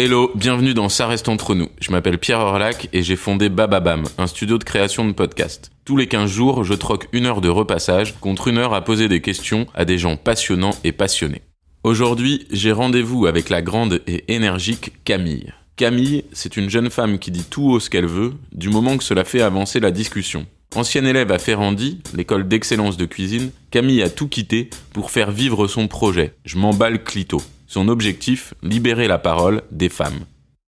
Hello, bienvenue dans Ça reste entre nous. Je m'appelle Pierre Orlac et j'ai fondé Bababam, un studio de création de podcasts. Tous les 15 jours, je troque une heure de repassage contre une heure à poser des questions à des gens passionnants et passionnés. Aujourd'hui, j'ai rendez-vous avec la grande et énergique Camille. Camille, c'est une jeune femme qui dit tout haut ce qu'elle veut, du moment que cela fait avancer la discussion. Ancienne élève à Ferrandi, l'école d'excellence de cuisine, Camille a tout quitté pour faire vivre son projet. Je m'emballe Clito. Son objectif, libérer la parole des femmes.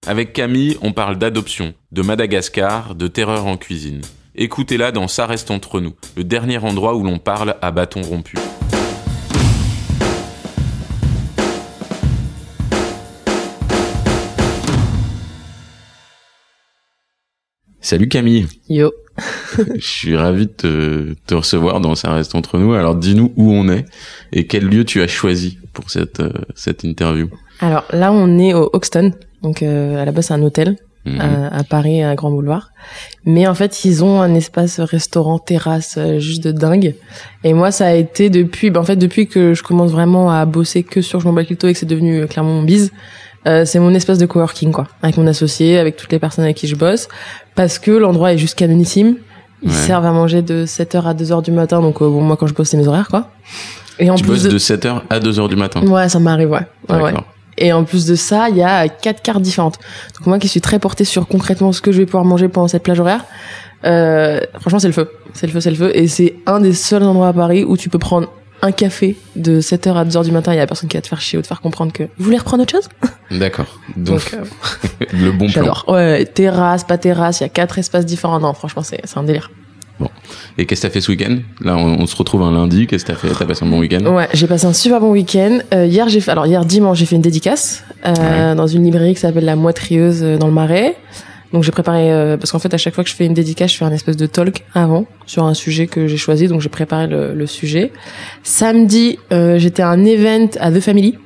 Avec Camille, on parle d'adoption, de Madagascar, de terreur en cuisine. Écoutez-la dans Ça reste entre nous, le dernier endroit où l'on parle à bâton rompu. Salut Camille. Yo. Je suis ravi de te, te, recevoir dans Ça reste entre nous. Alors dis-nous où on est et quel lieu tu as choisi pour cette, euh, cette interview. Alors là, on est au Hoxton. Donc euh, à la base, c'est un hôtel Mhm. à, à Paris, à Grand Boulevard. Mais en fait, ils ont un espace restaurant, terrasse, euh, juste de dingue. Et moi, ça a été depuis, ben, en fait, depuis que je commence vraiment à bosser que sur Je m'en bats le clito et que c'est devenu euh, clairement mon bise. Euh, c'est mon espace de coworking quoi, avec mon associé, avec toutes les personnes avec qui je bosse, parce que l'endroit est juste canonissime. Ils Ouais. servent à manger de 7h à 2h du matin, donc euh, bon moi quand je bosse c'est mes horaires quoi. Et en Tu plus bosses de... de 7h à 2h du matin. Ouais, ça m'arrive, ouais. ouais, ouais. D'accord. Et en plus de ça, il y a quatre cartes différentes. Donc moi qui suis très portée sur concrètement ce que je vais pouvoir manger pendant cette plage horaire, euh, franchement c'est le feu. C'est le feu, c'est le feu. Et c'est un des seuls endroits à Paris où tu peux prendre un café de 7h à 2h du matin, il y a personne qui va te faire chier ou te faire comprendre que vous voulez reprendre autre chose? D'accord. Donc, Donc euh, le bon plan. j'adore. Ouais, terrasse, pas terrasse, il y a quatre espaces différents. Non, franchement c'est c'est un délire. Et qu'est-ce que t'as fait ce week-end? Là, on, on se retrouve un lundi. Qu'est-ce que t'as fait? T'as passé un bon week-end? Ouais, j'ai passé un super bon week-end. Euh, hier, j'ai fait, alors hier dimanche, j'ai fait une dédicace euh, Ouais. dans une librairie qui s'appelle La Moitrieuse dans le Marais. Donc j'ai préparé euh, parce qu'en fait à chaque fois que je fais une dédicace, je fais un espèce de talk avant sur un sujet que j'ai choisi. Donc j'ai préparé le, le sujet. Samedi, euh, j'étais à un event à The Family,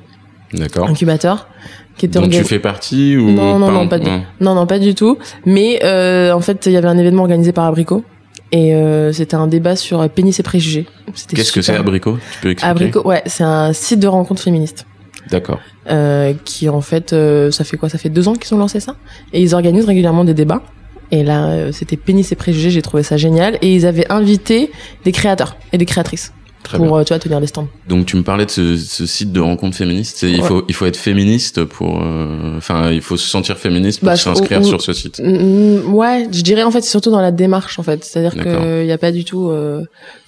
D'accord. incubateur, qui était Dont tu fais partie ou Non, non, non, pas du, non, non, pas du tout. Mais euh, en fait, il y avait un événement organisé par Abricot et euh, c'était un débat sur pénis et préjugés. Qu'est-ce que c'est. Abricot? Tu peux expliquer? Abricot, ouais, c'est un site de rencontres féministes. D'accord. euh, qui en fait, euh, ça fait quoi? Ça fait deux ans qu'ils ont lancé ça et ils organisent régulièrement des débats. Et là, euh, c'était pénis et préjugés, j'ai trouvé ça génial. Et ils avaient invité des créateurs et des créatrices Très pour bien. euh, tu vois tenir des stands. Donc tu me parlais de ce, ce site de rencontre féministe. C'est- Il Ouais. faut il faut être féministe pour. euh, Enfin, il faut se sentir féministe pour Bah, s'inscrire sur ce site. Mm, ouais, je dirais en fait c'est surtout dans la démarche en fait, c'est-à-dire qu'il n'y a pas du tout euh,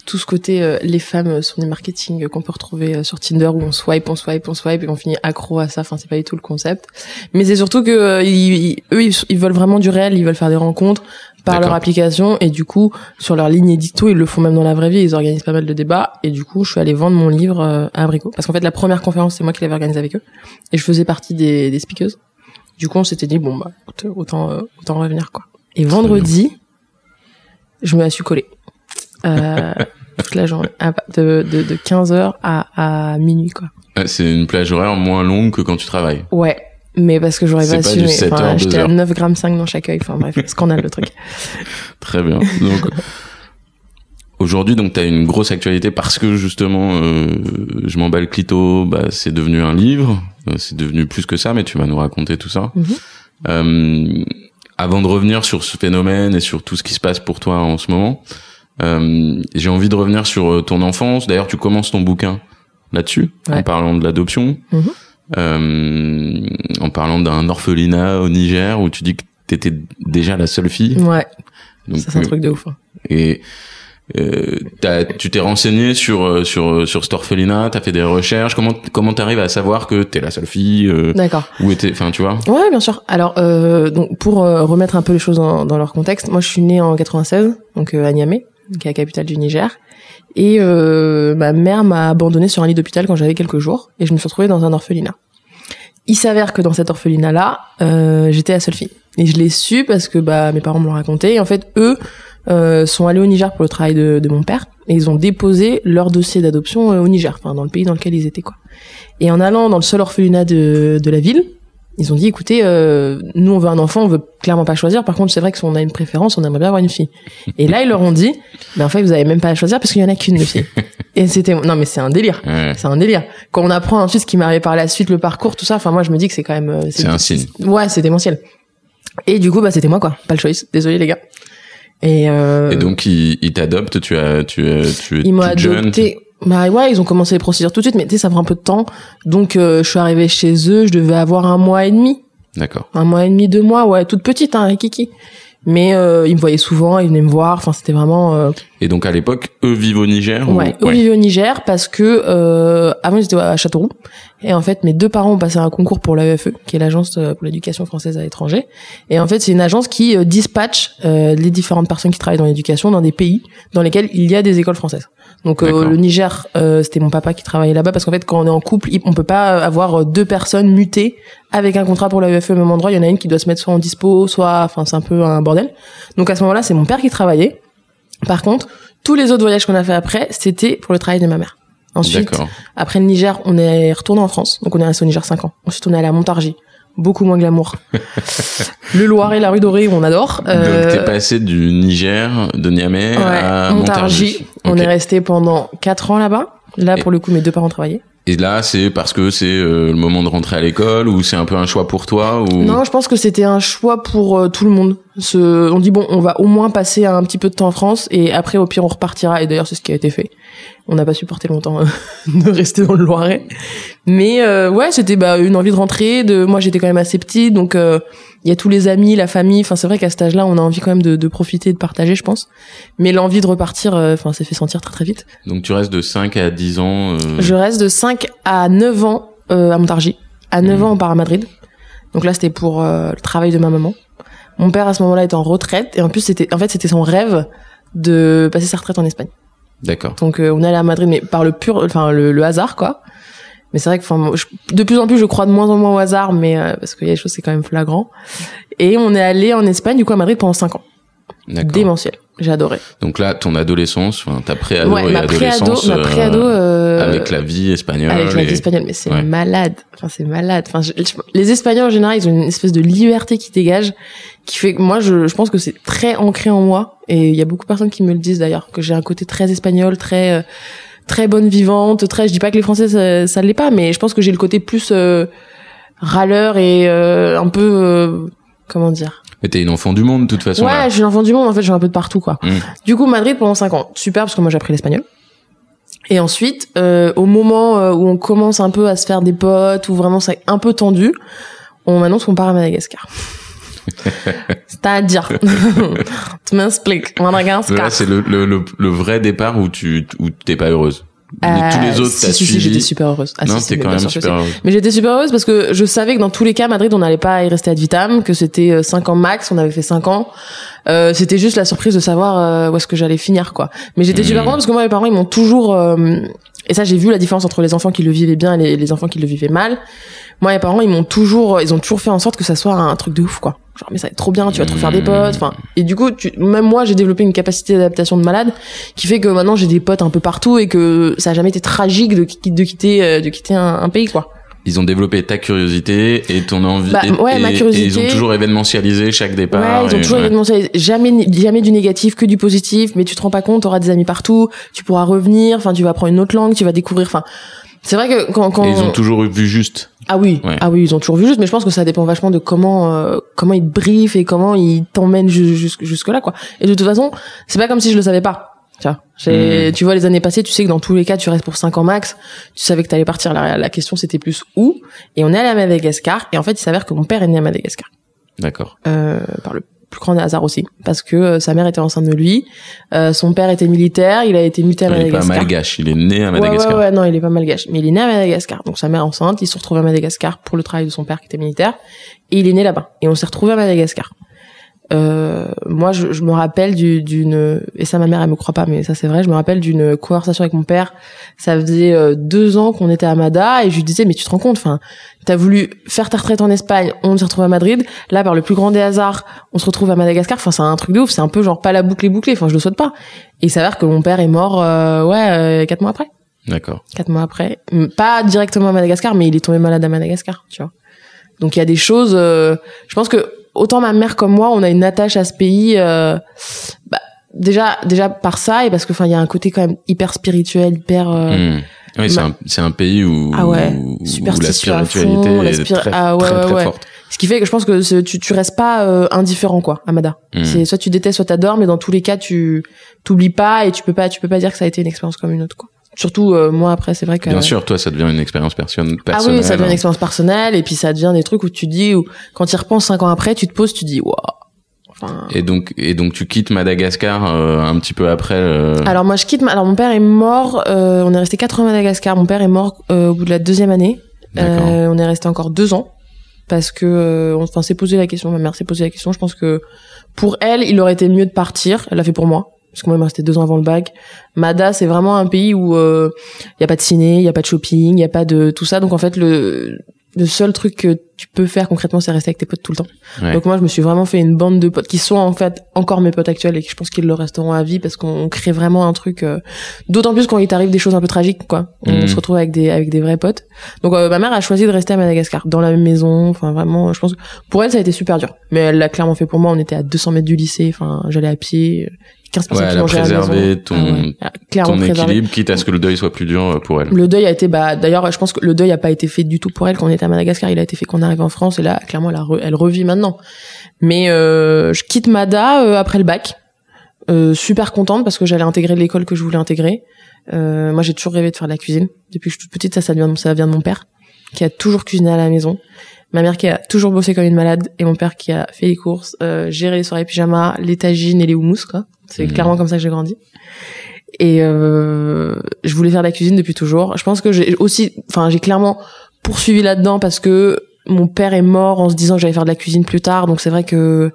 tout ce côté euh, les femmes sont des marketing euh, qu'on peut retrouver euh, sur Tinder où on swipe, on swipe, on swipe et on finit accro à ça. Enfin c'est pas du tout le concept. Mais c'est surtout que euh, ils, ils- eux ils, ils veulent vraiment du réel, ils veulent faire des rencontres par leur application et du coup sur leur ligne édito ils le font même dans la vraie vie, ils organisent pas mal de débats et du coup je suis allée vendre mon livre euh, à Abricot parce qu'en fait la première conférence c'est moi qui l'avais organisée avec eux et je faisais partie des, des speakers. Du coup, on s'était dit bon bah écoute, autant euh, autant revenir quoi. Et vendredi, je me suis collée euh, toute la journée de de, de 15h à à minuit quoi. Euh, C'est une plage horaire moins longue que quand tu travailles. Ouais, mais parce que j'aurais pas pas 7 enfin, heures, 2 J'étais à heures. 9 grammes 5 dans chaque œil. Enfin bref, scandale le truc. Très bien. Donc aujourd'hui, donc t'as une grosse actualité parce que justement, euh, je m'emballe clito. Bah, c'est devenu un livre. Euh, C'est devenu plus que ça, mais tu vas nous raconter tout ça. Mhm. Euh, avant de revenir sur ce phénomène et sur tout ce qui se passe pour toi en ce moment, Euh, J'ai envie de revenir sur ton enfance. D'ailleurs, tu commences ton bouquin là-dessus, en parlant de l'adoption, Mhm. euh, parlant d'un orphelinat au Niger où tu dis que t'étais déjà la seule fille. Ouais, Donc, ça c'est un euh, truc de ouf. hein. Et euh, t'as- tu t'es renseigné sur euh, sur sur cet orphelinat, t'as fait des recherches. Comment comment t'arrives à savoir que t'es la seule fille euh, D'accord. Où était, enfin tu vois? Ouais, bien sûr. Alors, euh, donc pour euh, remettre un peu les choses dans, dans leur contexte, moi je suis née en 96, donc euh, à Niamey, qui est la capitale du Niger, et euh, ma mère m'a abandonnée sur un lit d'hôpital quand j'avais quelques jours, et je me suis retrouvée dans un orphelinat. Il s'avère que dans cet orphelinat-là, euh, j'étais la seule fille, et je l'ai su parce que bah mes parents me l'ont raconté. Et en fait, eux euh, sont allés au Niger pour le travail de, de mon père, et ils ont déposé leur dossier d'adoption euh, au Niger, enfin dans le pays dans lequel ils étaient quoi. Et en allant dans le seul orphelinat de, de la ville, ils ont dit écoutez euh, nous on veut un enfant on veut clairement pas choisir par contre c'est vrai que si on a une préférence on aimerait bien avoir une fille et là ils leur ont dit mais en fait vous avez même pas à choisir parce qu'il y en a qu'une de fille et c'était non mais c'est un délire Ouais. c'est un délire quand on apprend ensuite ce qui m'arrivait par la suite le parcours tout ça enfin moi je me dis que c'est quand même euh, C'est un signe. ouais c'est démentiel et du coup bah c'était moi quoi pas le choice désolé les gars et, euh, Et donc ils ils t'adoptent. Tu as tu es tu es ils m'ont toute jeune. adopté. Bah ouais, ils ont commencé les procédures tout de suite, mais tu sais, ça prend un peu de temps. Donc, euh, je suis arrivée chez eux, je devais avoir un mois et demi. D'accord. Un mois et demi, deux mois, ouais, toute petite, hein, Kiki. Mais euh, ils me voyaient souvent, ils venaient me voir. Enfin, c'était vraiment... Euh, Et donc à l'époque, eux vivent au Niger. ou- ouais, eux vivaient au Niger parce que euh, avant, j'étais à Châteauroux. Et en fait, mes deux parents ont passé un concours pour l'AEFE, qui est l'agence euh, pour l'éducation française à l'étranger. Et en fait, c'est une agence qui euh, dispatche euh, les différentes personnes qui travaillent dans l'éducation dans des pays dans lesquels il y a des écoles françaises. Donc euh, le Niger, euh, c'était mon papa qui travaillait là-bas parce qu'en fait, quand on est en couple, on peut pas avoir deux personnes mutées avec un contrat pour l'AEFE au même endroit. Il y en a une qui doit se mettre soit en dispo, soit, enfin, c'est un peu un bordel. Donc à ce moment-là, c'est mon père qui travaillait. Par contre, tous les autres voyages qu'on a fait après, c'était pour le travail de ma mère. Ensuite, après le Niger, on est retourné en France. Donc on est resté au Niger 5 ans. Ensuite, on est allé à Montargis. Beaucoup moins glamour. le Loiret, la rue Dorée, où on adore. Donc Euh, t'es passé du Niger, de Niamey ouais, à Montargis. Montargis. On est resté pendant 4 ans là-bas. Là, pour le coup, mes deux parents travaillaient. Et là, c'est parce que c'est euh, le moment de rentrer à l'école ou c'est un peu un choix pour toi ou? Non, je pense que c'était un choix pour euh, tout le monde. Ce, on dit bon, on va au moins passer un petit peu de temps en France et après au pire on repartira. Et d'ailleurs c'est ce qui a été fait. On n'a pas supporté longtemps euh, de rester dans le Loiret. Mais euh, ouais, c'était bah, une envie de rentrer. De moi j'étais quand même assez petite, donc euh, il y a tous les amis, la famille. Enfin c'est vrai qu'à cet âge-là on a envie quand même de, de profiter, de partager, je pense. Mais l'envie de repartir, euh, enfin s'est fait sentir très très vite. Donc tu restes de 5 à 10 ans. euh, Je reste de 5 à 9 ans euh, à Montargis. À 9 Mhm. ans, on part à Madrid. Donc là, c'était pour euh, le travail de ma maman. Mon père, à ce moment-là, était en retraite. Et en plus, c'était, en fait, c'était son rêve de passer sa retraite en Espagne. D'accord. Donc, euh, on est allé à Madrid, mais par le pur, enfin, le, le hasard, quoi. Mais c'est vrai que, enfin, de plus en plus, je crois de moins en moins au hasard, mais euh, parce qu'il y a des choses, c'est quand même flagrant. Et on est allé en Espagne, du coup, à Madrid pendant 5 ans. D'accord. Démentiel. J'ai adoré. Donc là, ton adolescence, enfin ta préado ouais, et ma préado, adolescence ma euh, préado, euh, avec la vie espagnole. avec la et- vie espagnole, mais c'est ouais. malade. Enfin, c'est malade. Enfin, je- je- les Espagnols en général, ils ont une espèce de liberté qui dégage, qui fait que moi, je, je pense que c'est très ancré en moi. Et il y a beaucoup de personnes qui me le disent d'ailleurs, que j'ai un côté très espagnol, très euh, très bonne vivante, très. Je dis pas que les Français ça, ça l'est pas, mais je pense que j'ai le côté plus euh, râleur et euh, un peu euh, comment dire? Mais t'es une enfant du monde de toute façon. Ouais, là. je suis l'enfant du monde. En fait, je suis un peu de partout, quoi. Mm. Du coup, Madrid pendant 5 ans, super parce que moi j'ai appris l'espagnol. Et ensuite, euh, au moment euh, où on commence un peu à se faire des potes, où vraiment c'est un peu tendu, on m'annonce qu'on part à Madagascar. C'est-à-dire, tu m'expliques, Là, Madagascar. c'est le, le, le, le vrai départ où tu où t'es pas heureuse. Euh, Tous les autres, si, t'as si, si, suivi. j'étais super heureuse. Ah, non, si, t'es quand même super heureuse. Mais j'étais super heureuse parce que je savais que dans tous les cas, Madrid, on n'allait pas y rester ad vitam, que c'était 5 ans max, on avait fait 5 ans. Euh, c'était juste la surprise de savoir euh, où est-ce que j'allais finir, quoi. Mais j'étais super contente parce que moi, mes parents, ils m'ont toujours... euh, et ça, j'ai vu la différence entre les enfants qui le vivaient bien et les, les enfants qui le vivaient mal. Moi, mes parents, ils m'ont toujours... Ils ont toujours fait en sorte que ça soit un truc de ouf, quoi. Genre, mais ça va être trop bien, tu vas te refaire des potes. Enfin, et du coup, tu, même moi, j'ai développé une capacité d'adaptation de malade qui fait que maintenant j'ai des potes un peu partout et que ça a jamais été tragique de, de quitter euh, de quitter un, un pays quoi. Ils ont développé ta curiosité et ton envie. Bah, et, ouais, ma curiosité. et ils ont toujours événementialisé chaque départ. ouais, ils ont toujours ouais. événementialisé. jamais jamais du négatif que du positif, mais tu te rends pas compte, tu auras des amis partout, tu pourras revenir, enfin tu vas apprendre une autre langue, tu vas découvrir enfin c'est vrai que quand, quand Et ils ont toujours vu juste. ah oui Ouais. ah oui ils ont toujours vu juste mais je pense que ça dépend vachement de comment euh, comment ils te briefent et comment ils t'emmènent ju- jusque jusque là quoi et de toute façon c'est pas comme si je le savais pas J'ai- Tu vois, les années passées, tu sais que dans tous les cas, tu restes pour 5 ans max. Tu savais que t'allais partir. La, la question, c'était plus où. Et on est allé à Madagascar. Et en fait, il s'avère que mon père est né à Madagascar. D'accord. Euh, par le plus grand des hasards aussi. Parce que euh, sa mère était enceinte de lui. Euh, son père était militaire. Il a été muté à Il est pas Madagascar. malgache, il est né à Madagascar. Ouais, ouais, non, il est pas malgache. Mais il est né à Madagascar. Donc sa mère enceinte, il se retrouve à Madagascar pour le travail de son père qui était militaire. Et il est né là-bas. Et on s'est retrouvé à Madagascar. Euh, moi, je, je me rappelle du- d'une, et ça ma mère elle me croit pas, mais ça c'est vrai, je me rappelle d'une conversation avec mon père. Ça faisait euh, deux ans qu'on était à Mada et je lui disais mais tu te rends compte, enfin, t'as voulu faire ta retraite en Espagne, on s'est retrouvé à Madrid. Là, par le plus grand des hasards, on se retrouve à Madagascar. Enfin, c'est un truc de ouf. C'est un peu genre pas la boucle est bouclée. Enfin, je le souhaite pas. Et il s'avère que mon père est mort, euh, ouais, euh, quatre mois après D'accord. quatre mois après. M- Pas directement à Madagascar, mais il est tombé malade à Madagascar, tu vois. Donc il y a des choses. euh, je pense que autant ma mère comme moi, on a une attache à ce pays. euh, bah, déjà, déjà par ça et parce que enfin il y a un côté quand même hyper spirituel, hyper. euh, Hmm. Oui, c'est ma- un, c'est un pays où, Ah ouais, où la spiritualité fond, est très, ah ouais, très, ouais, très ouais. forte. Ce qui fait que je pense que tu tu restes pas euh, indifférent quoi, à Mada. Hmm. C'est soit tu détestes, soit t'adores, mais dans tous les cas tu t'oublies pas et tu peux pas tu peux pas dire que ça a été une expérience comme une autre quoi. Surtout euh, moi après c'est vrai que Bien sûr, toi, ça devient une expérience perso- Ah personnelle. oui, ça devient une expérience personnelle et puis ça devient des trucs où tu dis où quand tu y repenses cinq ans après, tu te poses, tu dis waouh. Enfin, Et donc, et donc, tu quittes Madagascar euh, un petit peu après. euh, alors moi je quitte. Alors mon père est mort. euh, on est resté quatre ans à Madagascar. Mon père est mort euh, au bout de la deuxième année. Euh, on est resté encore deux ans parce que euh, on enfin, s'est posé la question. Ma mère s'est posé la question. Je pense que pour elle, il aurait été mieux de partir. Elle l'a fait pour moi. Parce que moi, il me restait deux ans avant le bac. Mada, c'est vraiment un pays où il y a pas de ciné, il y a pas de shopping, il y a pas de tout ça. Donc en fait, le le seul truc que tu peux faire concrètement, c'est rester avec tes potes tout le temps. Ouais. Donc moi, je me suis vraiment fait une bande de potes qui sont en fait encore mes potes actuels et que je pense qu'ils le resteront à vie parce qu'on crée vraiment un truc. euh, D'autant plus quand il t'arrive des choses un peu tragiques, quoi. On Mhm. se retrouve avec des avec des vrais potes. Donc euh, ma mère a choisi de rester à Madagascar, dans la même maison. Enfin vraiment, je pense que pour elle ça a été super dur, mais elle l'a clairement fait pour moi. On était à 200 mètres du lycée. Enfin, j'allais à pied. 15 personnes Ouais, qui elle a préservé ton- Ah ouais. Elle a clairement ton préservé. équilibre, quitte à ce que le deuil soit plus dur euh, pour elle. Le deuil a été, bah, d'ailleurs, je pense que le deuil a pas été fait du tout pour elle quand on était à Madagascar. Il a été fait quand on arrive en France et là, clairement, elle, a re- elle revit maintenant. Mais euh, je quitte Mada euh, après le bac, euh, super contente parce que j'allais intégrer l'école que je voulais intégrer. Euh, moi, j'ai toujours rêvé de faire de la cuisine depuis que je suis toute petite. Ça, ça vient, de- ça vient de mon père qui a toujours cuisiné à la maison. Ma mère qui a toujours bossé comme une malade et mon père qui a fait les courses, euh, géré les soirées pyjama, les tagines et les houmous, quoi. C'est Mhm. clairement comme ça que j'ai grandi. Et euh, je voulais faire de la cuisine depuis toujours. Je pense que j'ai aussi, enfin, j'ai clairement poursuivi là-dedans parce que mon père est mort en se disant que j'allais faire de la cuisine plus tard. Donc c'est vrai que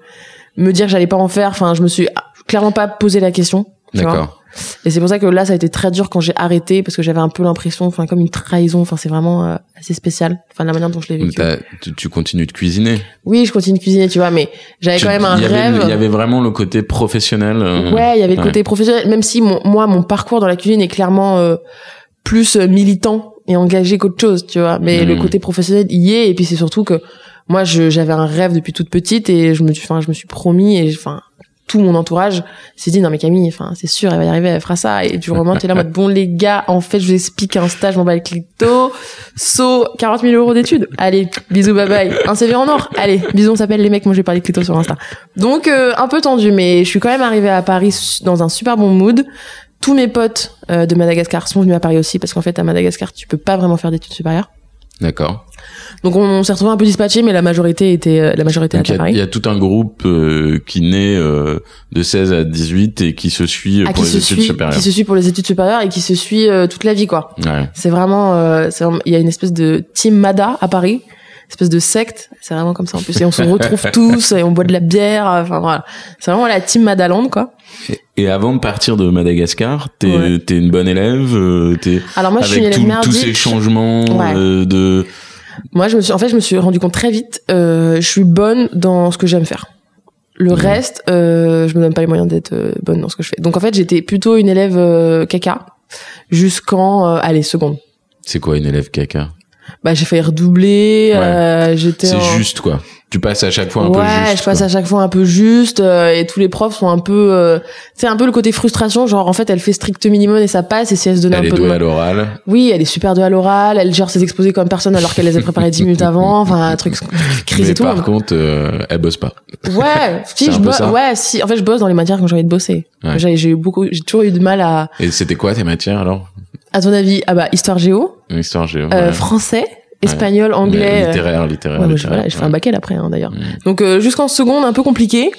me dire que j'allais pas en faire, enfin, je me suis clairement pas posé la question. D'accord. Et c'est pour ça que là, ça a été très dur quand j'ai arrêté parce que j'avais un peu l'impression, enfin, comme une trahison. Enfin, c'est vraiment euh, assez spécial. Enfin, la manière dont je l'ai vécu. tu, tu continues de cuisiner? Oui, je continue de cuisiner, tu vois, mais j'avais quand même un y rêve. Il y avait vraiment le côté professionnel. euh, Ouais, il y avait le ouais. côté professionnel, même si mon, moi, mon parcours dans la cuisine est clairement euh, plus euh, militant et engagé qu'autre chose, tu vois. Mais le côté professionnel y est, et puis c'est surtout que moi, j'avais un rêve depuis toute petite et je me, suis- enfin, je me suis promis et enfin tout mon entourage s'est dit non mais Camille, enfin c'est sûr, elle va y arriver, elle fera ça. Et du moment t'es là en mode bon les gars, en fait je vous explique un stage, je m'en bats le clito, saut 40 000 euros d'études. Allez, bisous, bye bye. Un CV en or. Allez, bisous, on s'appelle les mecs. Moi j'ai parlé de clito sur Insta. Donc euh, un peu tendu, mais je suis quand même arrivée à Paris dans un super bon mood. Tous mes potes euh, de Madagascar sont venus à Paris aussi parce qu'en fait à Madagascar tu peux pas vraiment faire d'études supérieures. D'accord. Donc on, on s'est retrouvés un peu dispatchés, mais la majorité était euh, la majorité Donc, il était y, à a- Paris. il y a tout un groupe euh, qui naît euh, de 16 à 18 et qui se suit euh, Ah, pour les études suit, supérieures. qui se suit pour les études supérieures et qui se suit euh, toute la vie quoi. Ouais. C'est vraiment, euh, c'est vraiment- il y a une espèce de team Mada à Paris, espèce de secte. C'est vraiment comme ça en plus et on se retrouve tous et on boit de la bière. Enfin voilà, c'est vraiment la team Madaland quoi. Et, avant de partir de Madagascar, t'es Ouais. t'es une bonne élève, euh, t'es Alors moi je suis une élève tout- tous merdique. ces changements Ouais. euh, de Moi, je me suis, en fait, je me suis rendu compte très vite, euh, je suis bonne dans ce que j'aime faire. Le reste, euh, je me donne pas les moyens d'être bonne dans ce que je fais. Donc en fait, j'étais plutôt une élève caca jusqu'en, allez, seconde. c'est quoi une élève caca? Bah j'ai failli redoubler. Euh, j'étais. C'est en- juste quoi. Tu passes à chaque fois un peu ouais, juste. je passe quoi. à chaque fois un peu juste euh, et tous les profs sont un peu euh, c'est un peu le côté frustration genre en fait elle fait strict minimum et ça passe et si elle se donne Elle un est douée à l'oral. oui elle est super douée à l'oral elle gère ses exposés comme personne alors qu'elle les a préparés 10 minutes avant enfin un truc crise Mais et tout par contre, euh, elle bosse pas. ouais si je bosse ouais si en fait je bosse dans les matières quand j'ai envie de bosser Ouais. j'ai j'ai eu beaucoup j'ai toujours eu de mal à Et c'était quoi tes matières alors? À ton avis ah bah histoire géo Histoire géo. euh, ouais. français espagnol anglais euh, littéraire, littéraire. Ouais, je, littéraire, voilà, je fais un bac après hein, d'ailleurs. Mm. Donc euh, jusqu'en seconde un peu compliqué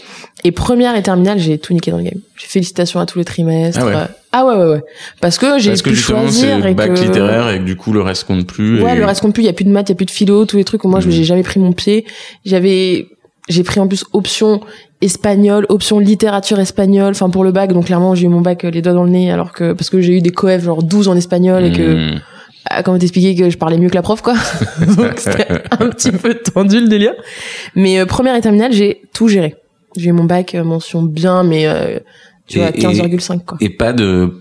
et première et terminale j'ai tout niqué dans le game. J'ai félicitations à tous les trimestres. Ah ouais. Euh, ah ouais ouais ouais. Parce que j'ai Parce que pu justement, choisir et bac que littéraire et que du coup, le reste compte plus. ouais et- le reste compte plus. Il y a plus de maths, il y a plus de philo, tous les trucs où moi je Mm. j'ai jamais pris mon pied. J'avais j'ai pris en plus option espagnol, option littérature espagnole, enfin pour le bac, donc clairement j'ai eu mon bac euh, les doigts dans le nez alors que parce que j'ai eu des coefs genre 12 en espagnol et que Hmm. Ah, comment t'expliquer que je parlais mieux que la prof quoi donc c'était un petit peu tendu le délire. Mais euh, première et terminale j'ai tout géré. J'ai eu mon bac euh, mention bien mais euh, tu vois et- 15,5 quoi. Et pas de,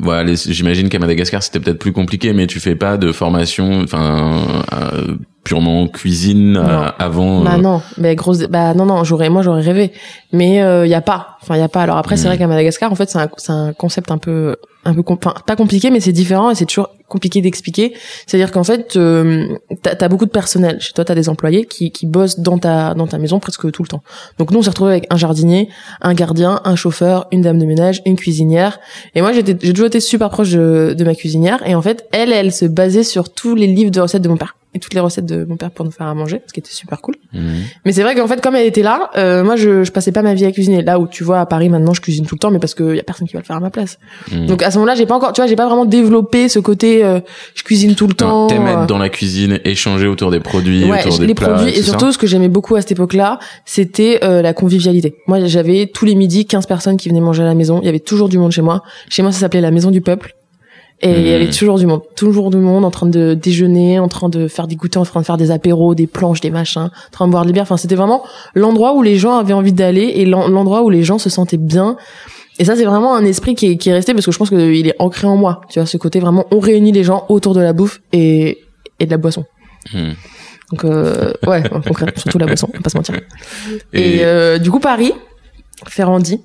voilà, j'imagine qu'à Madagascar c'était peut-être plus compliqué, mais tu fais pas de formation, enfin, euh, purement cuisine euh, avant. bah euh, non. Mais grosse bah non non j'aurais moi j'aurais rêvé. Mais il y a pas. Enfin il y a pas. Alors après c'est Mm. vrai qu'à Madagascar en fait c'est un c'est un concept un peu un peu enfin pas compliqué mais c'est différent et c'est toujours compliqué d'expliquer. C'est à dire qu'en fait euh, t'as as beaucoup de personnel. Chez toi t'as des employés qui qui bossent dans ta dans ta maison presque tout le temps. Donc nous on s'est retrouvé avec un jardinier un gardien un chauffeur une dame de ménage une cuisinière. Et moi j'étais j'ai toujours été super proche de, de ma cuisinière. Et en fait elle elle se basait sur tous les livres de recettes de mon père et toutes les recettes de mon père pour nous faire à manger ce qui était super cool hmm. mais c'est vrai qu'en fait, comme elle était là, euh, moi, je, je passais pas ma vie à cuisiner. Là où tu vois à Paris maintenant, je cuisine tout le temps, mais parce que y a personne qui va le faire à ma place. Hmm. Donc à ce moment-là, j'ai pas encore, tu vois, j'ai pas vraiment développé ce côté, euh, je cuisine tout le temps. T'aimes euh, être dans la cuisine, échanger autour des produits, Ouais, autour des les plats, produits et ça surtout ce que j'aimais beaucoup à cette époque-là, c'était euh, la convivialité. Moi, j'avais tous les midis 15 personnes qui venaient manger à la maison. Il y avait toujours du monde chez moi. Chez moi, ça s'appelait la maison du peuple. Et il y avait toujours du monde, toujours du monde en train de déjeuner, en train de faire des goûters, en train de faire des apéros, des planches, des machins, en train de boire des bières. Enfin, c'était vraiment l'endroit où les gens avaient envie d'aller et l'en- l'endroit où les gens se sentaient bien. Et ça, c'est vraiment un esprit qui est, qui est resté parce que je pense qu'il est ancré en moi. Tu vois, ce côté vraiment, on réunit les gens autour de la bouffe et, et de la boisson. Hmm. Donc euh, ouais, concrètement, surtout la boisson, on va pas se mentir. Et, Et, euh, du coup Paris, Ferrandi.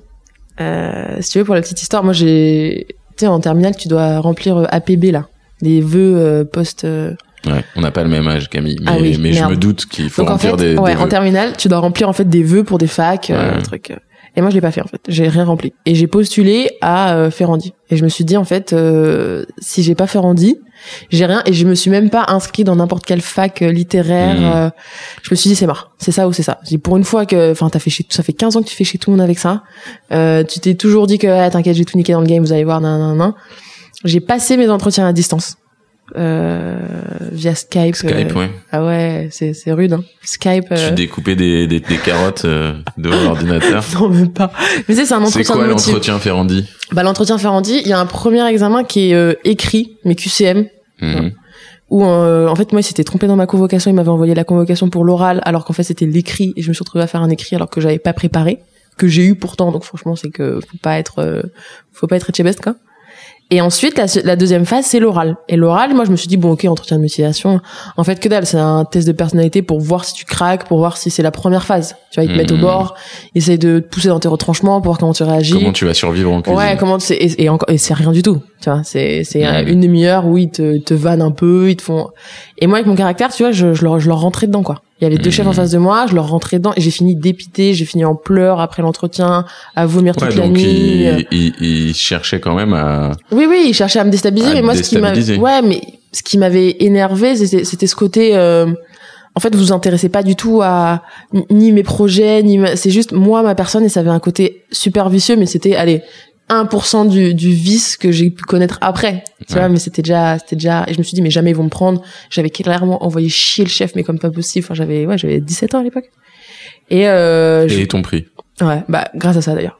Euh, si tu veux pour la petite histoire, moi j'ai, tu sais en terminale tu dois remplir euh, APB là, des vœux euh, post. euh, ouais, on n'a pas le même âge, Camille, mais, Ah oui, mais je me doute qu'il faut Donc en remplir fait, des, ouais, des en terminale tu dois remplir en fait des vœux pour des facs, Ouais. un truc. Et moi je l'ai pas fait en fait, j'ai rien rempli. Et j'ai postulé à euh, Ferrandi. Et je me suis dit en fait, euh, si j'ai pas Ferrandi, j'ai rien. Et je me suis même pas inscrit dans n'importe quelle fac euh, littéraire. Mhm. euh, je me suis dit c'est marre, c'est ça ou c'est ça. J'ai pour une fois que, enfin t'as fait chez, ça fait 15 ans que tu fais chez tout le monde avec ça. Euh, tu t'es toujours dit que ah, t'inquiète j'ai tout niqué dans le game, vous allez voir, nan nan nan. J'ai passé mes entretiens à distance. Euh, via Skype. Skype, euh, ouais. Ah ouais, c'est c'est rude. Hein. Skype. Tu euh, découpais des, des, des carottes euh, devant l'ordinateur. non même pas. Mais tu sais, c'est un C'est entretien quoi de motif. l'entretien Ferrandi Bah l'entretien Ferrandi, il y a un premier examen qui est euh, écrit, mais QCM, Mhm. où euh, en fait moi il s'était trompé dans ma convocation, il m'avait envoyé la convocation pour l'oral, alors qu'en fait c'était l'écrit et je me suis retrouvée à faire un écrit alors que j'avais pas préparé, que j'ai eu pourtant. Donc franchement c'est que faut pas être, euh, faut pas être best quoi. Et ensuite, la, la deuxième phase, c'est l'oral. Et l'oral, moi, je me suis dit, bon, ok, entretien de motivation. En fait, que dalle, c'est un test de personnalité pour voir si tu craques, pour voir si c'est la première phase. Tu vois, ils te mettent au Mhm. bord, ils essayent de te pousser dans tes retranchements pour voir comment tu réagis. Comment tu vas survivre en cuisine Ouais, comment c'est et, et encore et c'est rien du tout. Tu vois, c'est c'est une demi-heure où ils te te vannent un peu, ils te font Et moi avec mon caractère, tu vois, je je leur je leur rentrais dedans quoi. Il y avait deux Mhm. chefs en face de moi, je leur rentrais dedans et j'ai fini dépité, j'ai fini en pleurs après l'entretien, à vomir Ouais, toute la donc nuit. il, il, il cherchait quand même à. Oui oui, ils cherchaient à me déstabiliser À mais moi ce qui m'a déstabiliser. Ouais, mais ce qui m'avait énervé, c'était ce côté euh, en fait, vous vous intéressez pas du tout à ni- ni mes projets, ni ma- c'est juste moi ma personne et ça avait un côté super vicieux mais c'était allez 1% du, du vice que j'ai pu connaître après. Tu Ouais. vois, mais c'était déjà, c'était déjà, et je me suis dit, mais jamais ils vont me prendre. J'avais clairement envoyé chier le chef, mais comme pas possible. Enfin, j'avais, ouais, j'avais 17 ans à l'époque. Et, euh, Et je- ils t'ont pris. ouais, bah, grâce à ça d'ailleurs.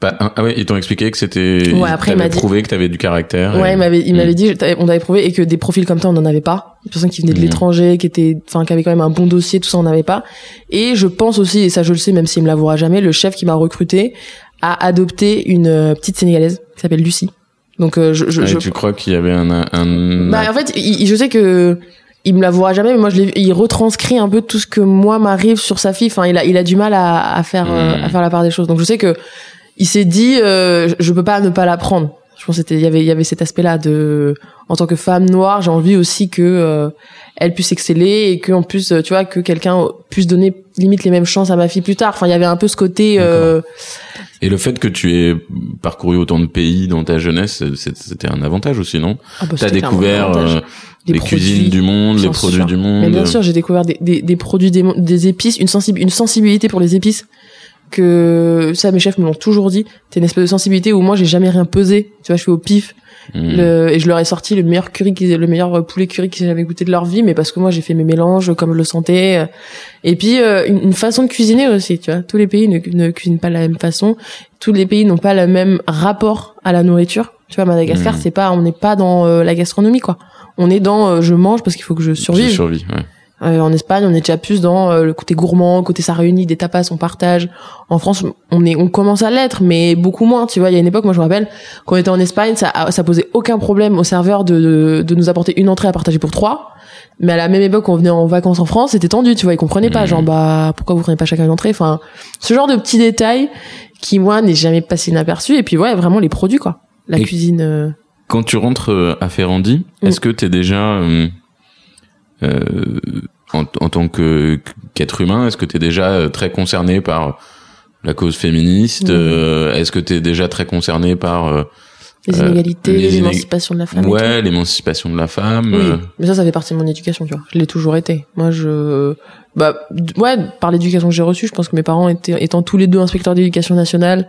Bah, ah ouais, ils t'ont expliqué que c'était. Ouais, après, il m'a dit- prouvé que t'avais du caractère. Ouais, et- il m'avait, il Mm. m'avait dit, t'avais- on avait prouvé et que des profils comme toi, on n'en avait pas. Des personnes qui venaient de Mhm. l'étranger, qui étaient, enfin, qui avaient quand même un bon dossier, tout ça, on n'avait pas. Et je pense aussi, et ça je le sais, même s'il me l'avouera jamais, le chef qui m'a recruté a adopté une euh, petite sénégalaise qui s'appelle Lucie. Donc, euh, je, je, Ah, je- tu crois qu'il y avait un. un... Bah en fait, il- je sais que il me l'avouera jamais, mais moi je il retranscrit un peu tout ce que moi m'arrive sur sa fille. Enfin, il a, il a du mal à, à faire, euh, Mm. à faire la part des choses. Donc je sais que il s'est dit, euh, je- peux pas ne pas la prendre. Je pense c'était, il y avait, il y avait cet aspect-là de, en tant que femme noire, j'ai envie aussi que euh, elle puisse exceller et que en plus, euh, tu vois, que quelqu'un puisse donner limite les mêmes chances à ma fille plus tard. Enfin, il y avait un peu ce côté. Euh, Et le fait que tu aies parcouru autant de pays dans ta jeunesse, c'était un avantage aussi, non ah bah, T'as découvert euh, les produits, cuisines du monde, les produits sûr. du monde. Mais bien sûr, j'ai découvert des, des, des produits, des, des épices, une, une sensibilité pour les épices que ça, mes chefs me l'ont toujours dit. C'est une espèce de sensibilité où moi, j'ai jamais rien pesé. Tu vois, je fais au pif. Mm. Le, et je leur ai sorti le meilleur curry, le meilleur poulet curry qu'ils aient jamais goûté de leur vie, mais parce que moi, j'ai fait mes mélanges comme je le sentais. Et puis, euh, une, une façon de cuisiner aussi, tu vois. Tous les pays ne, ne cuisinent pas de la même façon. Tous les pays n'ont pas le même rapport à la nourriture. Tu vois, Madagascar, Mhm. c'est pas, on n'est pas dans euh, la gastronomie, quoi. On est dans, euh, je mange parce qu'il faut que je survive. survis, ouais. Euh, en Espagne, on est déjà plus dans euh, le côté gourmand, côté ça réunit des tapas, on partage. En France, on est, on commence à l'être, mais beaucoup moins. Tu vois, il y a une époque, moi je me rappelle, quand on était en Espagne, ça, ça posait aucun problème au serveur de, de, de nous apporter une entrée à partager pour trois. Mais à la même époque, on venait en vacances en France, c'était tendu, tu vois, ils comprenaient pas, Mhm. genre bah pourquoi vous prenez pas chacun une entrée? Enfin, ce genre de petits détails qui moi n'est jamais passé inaperçu. Et puis ouais, vraiment les produits quoi, la Et- cuisine. euh, Quand tu rentres euh, à Ferrandi, Mm. est-ce que t'es déjà euh, euh, en, en tant que qu'être humain, est-ce que t'es déjà euh, très concerné par la cause féministe Mm. euh, Est-ce que t'es déjà très concerné par euh, les Euh, inégalités, les l'émancipation de la femme. ouais l'émancipation de la femme Oui, euh, mais ça, ça fait partie de mon éducation, tu vois. Je l'ai toujours été. Moi, je, bah, ouais, par l'éducation que j'ai reçue, je pense que mes parents étaient, étant tous les deux inspecteurs d'éducation nationale,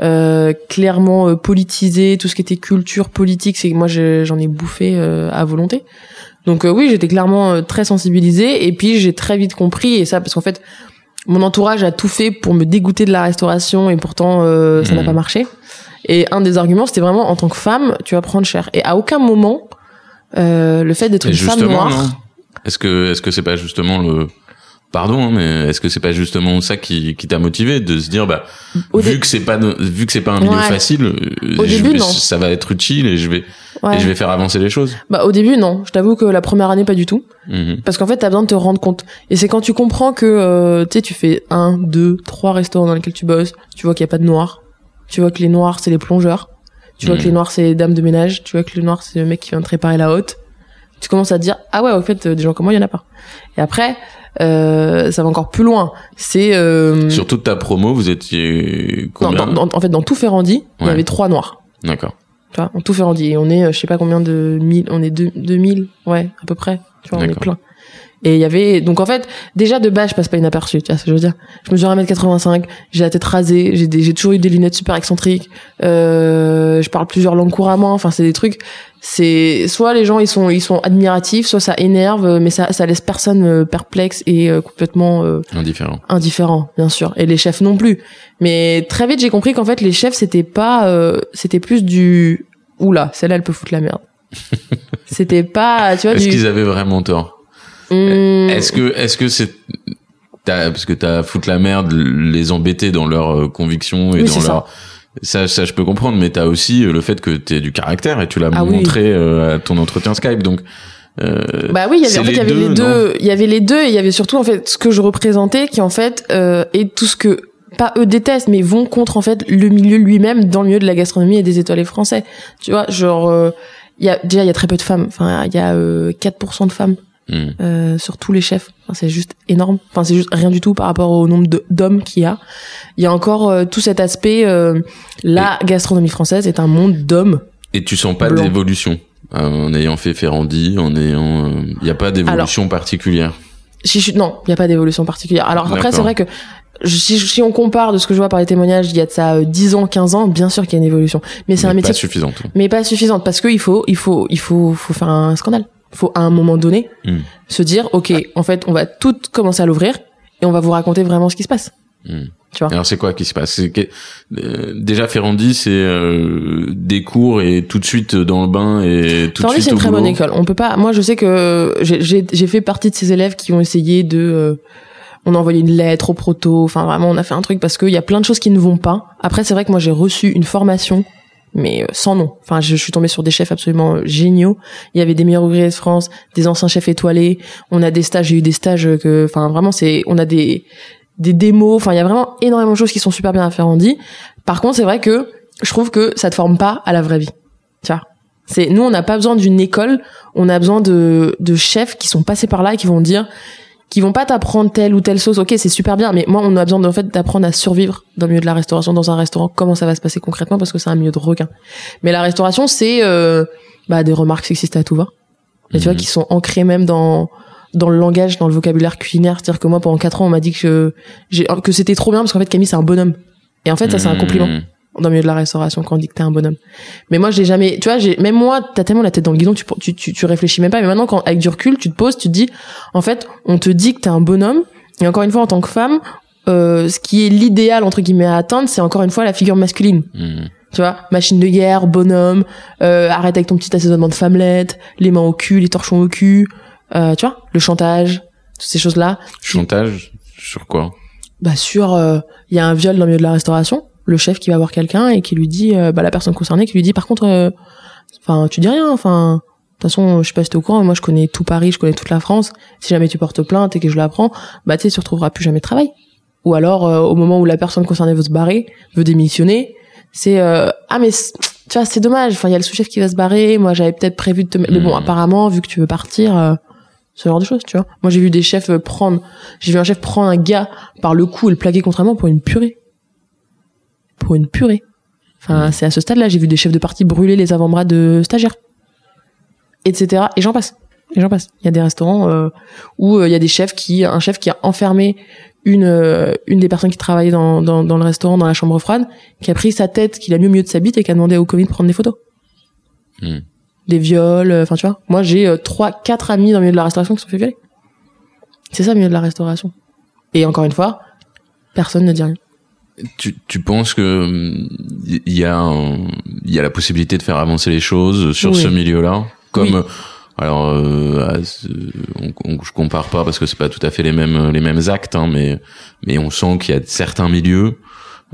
euh, clairement euh, politisés, tout ce qui était culture, politique, c'est que moi, j'en ai bouffé euh, à volonté. Donc euh, oui, j'étais clairement euh, très sensibilisée, et puis j'ai très vite compris, et ça, parce qu'en fait, mon entourage a tout fait pour me dégoûter de la restauration, et pourtant, euh, ça n'a Mhm. pas marché. Et un des arguments, c'était vraiment, en tant que femme, tu vas prendre cher. Et à aucun moment, euh, le fait d'être une femme noire. Est-ce que est-ce que c'est pas justement le pardon, hein, mais est-ce que c'est pas justement ça qui, qui t'a motivé de se dire bah Au vu que c'est pas vu que c'est pas un milieu Ouais. facile, euh, Au je début, vais- non. ça va être utile et je vais Ouais. et je vais faire avancer les choses. Bah au début non, je t'avoue que la première année pas du tout, Mhm. parce qu'en fait t'as besoin de te rendre compte. Et c'est quand tu comprends que euh, tu sais tu fais un, deux, trois restaurants dans lesquels tu bosses, tu vois qu'il y a pas de noirs, tu vois que les noirs c'est les plongeurs, tu vois que les noirs c'est les dames de ménage, tu vois que le noir c'est le mec qui vient te réparer la haute. Tu commences à te dire ah ouais en fait euh, des gens comme moi il y en a pas. Et après euh, ça va encore plus loin. C'est euh, Sur toute ta promo, vous étiez non, combien dans- dans- en fait dans tout Ferrandi il y Ouais. avait trois noirs. D'accord. Tu vois, en tout Ferrandi. Et on est, euh, je sais pas combien de mille, on est deux, 2000, ouais, à peu près. Tu vois, on est plein. Et il y avait, donc en fait, déjà de base, je passe pas inaperçu, tu vois ce que je veux dire. Je mesure 1m85, j'ai la tête rasée, j'ai des, j'ai toujours eu des lunettes super excentriques, euh, je parle plusieurs langues couramment, enfin, c'est des trucs, c'est, soit les gens, ils sont, ils sont admiratifs, soit ça énerve, mais ça, ça laisse personne euh, perplexe et euh, complètement, euh, Indifférent. indifférent, bien sûr, et les chefs non plus. Mais très vite, j'ai compris qu'en fait, les chefs, c'était pas, euh, c'était plus du, oula, celle-là, elle peut foutre la merde. c'était pas, tu vois, Est-ce du. qu'ils avaient vraiment tort? Hum, Est-ce que est-ce que c'est t'as- parce que t'as foutre la merde, les embêter dans leurs euh, convictions et Oui, dans leur ça. Ça je peux comprendre mais t'as aussi euh, le fait que t'aies du caractère et tu l'as Ah oui. montré euh, à ton entretien Skype donc euh, Bah oui, il y avait, en fait, il y les avait les deux, il y avait les deux, et il y avait surtout, en fait, ce que je représentais, qui, en fait, euh, est tout ce que, pas eux détestent, mais vont contre, en fait, le milieu lui-même, dans le milieu de la gastronomie et des étoilés français. Tu vois, genre, euh, il y a, déjà, il y a très peu de femmes. Enfin, il y a, euh, 4% de femmes. Hmm. euh, sur tous les chefs. Enfin, c'est juste énorme. Enfin, c'est juste rien du tout par rapport au nombre d'hommes qu'il y a. Il y a encore euh, tout cet aspect. euh, la gastronomie française est un monde d'hommes. et tu sens pas d'évolution euh, en ayant fait Ferrandi en ayant il y a pas d'évolution particulière? Si je, non, il n'y a pas d'évolution particulière. Alors après, c'est vrai que si, si on compare de ce que je vois par les témoignages, il y a de ça euh, 10 ans, 15 ans, bien sûr qu'il y a une évolution. Mais c'est un métier pas suffisante mais pas suffisante parce qu'il faut il faut il faut faut faire un scandale il faut à un moment donné Hmm. se dire ok en fait on va tout commencer à l'ouvrir et on va vous raconter vraiment ce qui se passe. Hmm. tu vois. Alors c'est quoi qui se passe? Que- euh, Déjà Ferrandi, c'est euh, des cours et tout de suite dans le bain et tout Ferrandi, de suite c'est une au très bonne école. On peut pas moi je sais que j'ai fait partie de ces élèves qui ont essayé de euh, on a envoyé une lettre au proto. Enfin vraiment on a fait un truc parce qu'il y a plein de choses qui ne vont pas. Après c'est vrai que moi j'ai reçu une formation mais euh, sans nom. Enfin, je, suis tombée sur des chefs absolument euh, géniaux. Il y avait des meilleurs ouvriers de France, des anciens chefs étoilés. On a des stages, j'ai eu des stages que, enfin, vraiment, c'est, on a des des démos. Enfin, il y a vraiment énormément de choses qui sont super bien dit. Par contre, c'est vrai que je trouve que ça te forme pas à la vraie vie. Tu vois? C'est nous, on n'a pas besoin d'une école. On a besoin de de chefs qui sont passés par là et qui vont dire qui vont pas t'apprendre telle ou telle sauce. Ok, c'est super bien, mais moi, on a besoin en fait d'apprendre à survivre dans le milieu de la restauration, dans un restaurant. Comment ça va se passer concrètement? Parce que c'est un milieu de requin. Mais la restauration, c'est euh, bah, des remarques sexistes à tout va. Et tu vois, Mhm. qui sont ancrées même dans dans le langage, dans le vocabulaire culinaire. C'est-à-dire que moi, pendant quatre ans, on m'a dit que que c'était trop bien parce qu'en fait, Camille, c'est un bonhomme. Et en fait, ça, c'est un compliment Mmh. Dans le milieu de la restauration quand on dit que t'es un bonhomme. Mais moi, j'ai jamais, tu vois, j'ai, même moi, t'as tellement la tête dans le guidon, tu, tu, tu, tu réfléchis même pas. Mais maintenant, quand, avec du recul, tu te poses, tu te dis, en fait, on te dit que t'es un bonhomme. Et encore une fois, en tant que femme, euh, ce qui est l'idéal, entre guillemets, à atteindre, c'est encore une fois la figure masculine. Mmh. Tu vois, machine de guerre, bonhomme, euh, arrête avec ton petit assaisonnement de femmelette, les mains au cul, les torchons au cul, euh, tu vois, le chantage, toutes ces choses-là. Chantage sur quoi? Bah sur, euh, il y a un viol dans le milieu de la restauration, le chef qui va voir quelqu'un et qui lui dit, euh, bah la personne concernée qui lui dit, par contre, euh, enfin tu dis rien, enfin de toute façon je sais pas si t'es au courant, mais moi je connais tout Paris, je connais toute la France. Si jamais tu portes plainte et que je l'apprends, bah tu sais tu retrouveras plus jamais de travail. Ou alors euh, au moment où la personne concernée veut se barrer, veut démissionner, c'est euh, ah mais tu vois c'est dommage, enfin il y a le sous-chef qui va se barrer, moi j'avais peut-être prévu de te mettre, mais bon Mhm. apparemment vu que tu veux partir. euh, ce genre de choses, tu vois. Moi, j'ai vu des chefs prendre, j'ai vu un chef prendre un gars par le cou et le plaquer mur pour une purée. Pour une purée. Enfin, c'est à ce stade-là, j'ai vu des chefs de parti brûler les avant-bras de stagiaires. Etc. Et j'en passe. Et j'en passe. Il y a des restaurants euh, où euh, il y a des chefs qui, un chef qui a enfermé une euh, une des personnes qui travaillait dans, dans dans le restaurant dans la chambre froide, qui a pris sa tête, qu'il a mis au milieu de sa bite et qui a demandé au Covid de prendre des photos. Hmm. Des viols, euh, enfin tu vois. Moi j'ai euh, trois, quatre amis dans le milieu de la restauration qui se sont fait violer. C'est ça le milieu de la restauration. Et encore une fois, personne ne dit rien. Tu, tu penses que il y a il y a la possibilité de faire avancer les choses sur Oui. ce milieu-là? Comme Oui. alors euh, on, on- je compare pas parce que c'est pas tout à fait les mêmes les mêmes actes hein, mais mais on sent qu'il y a certains milieux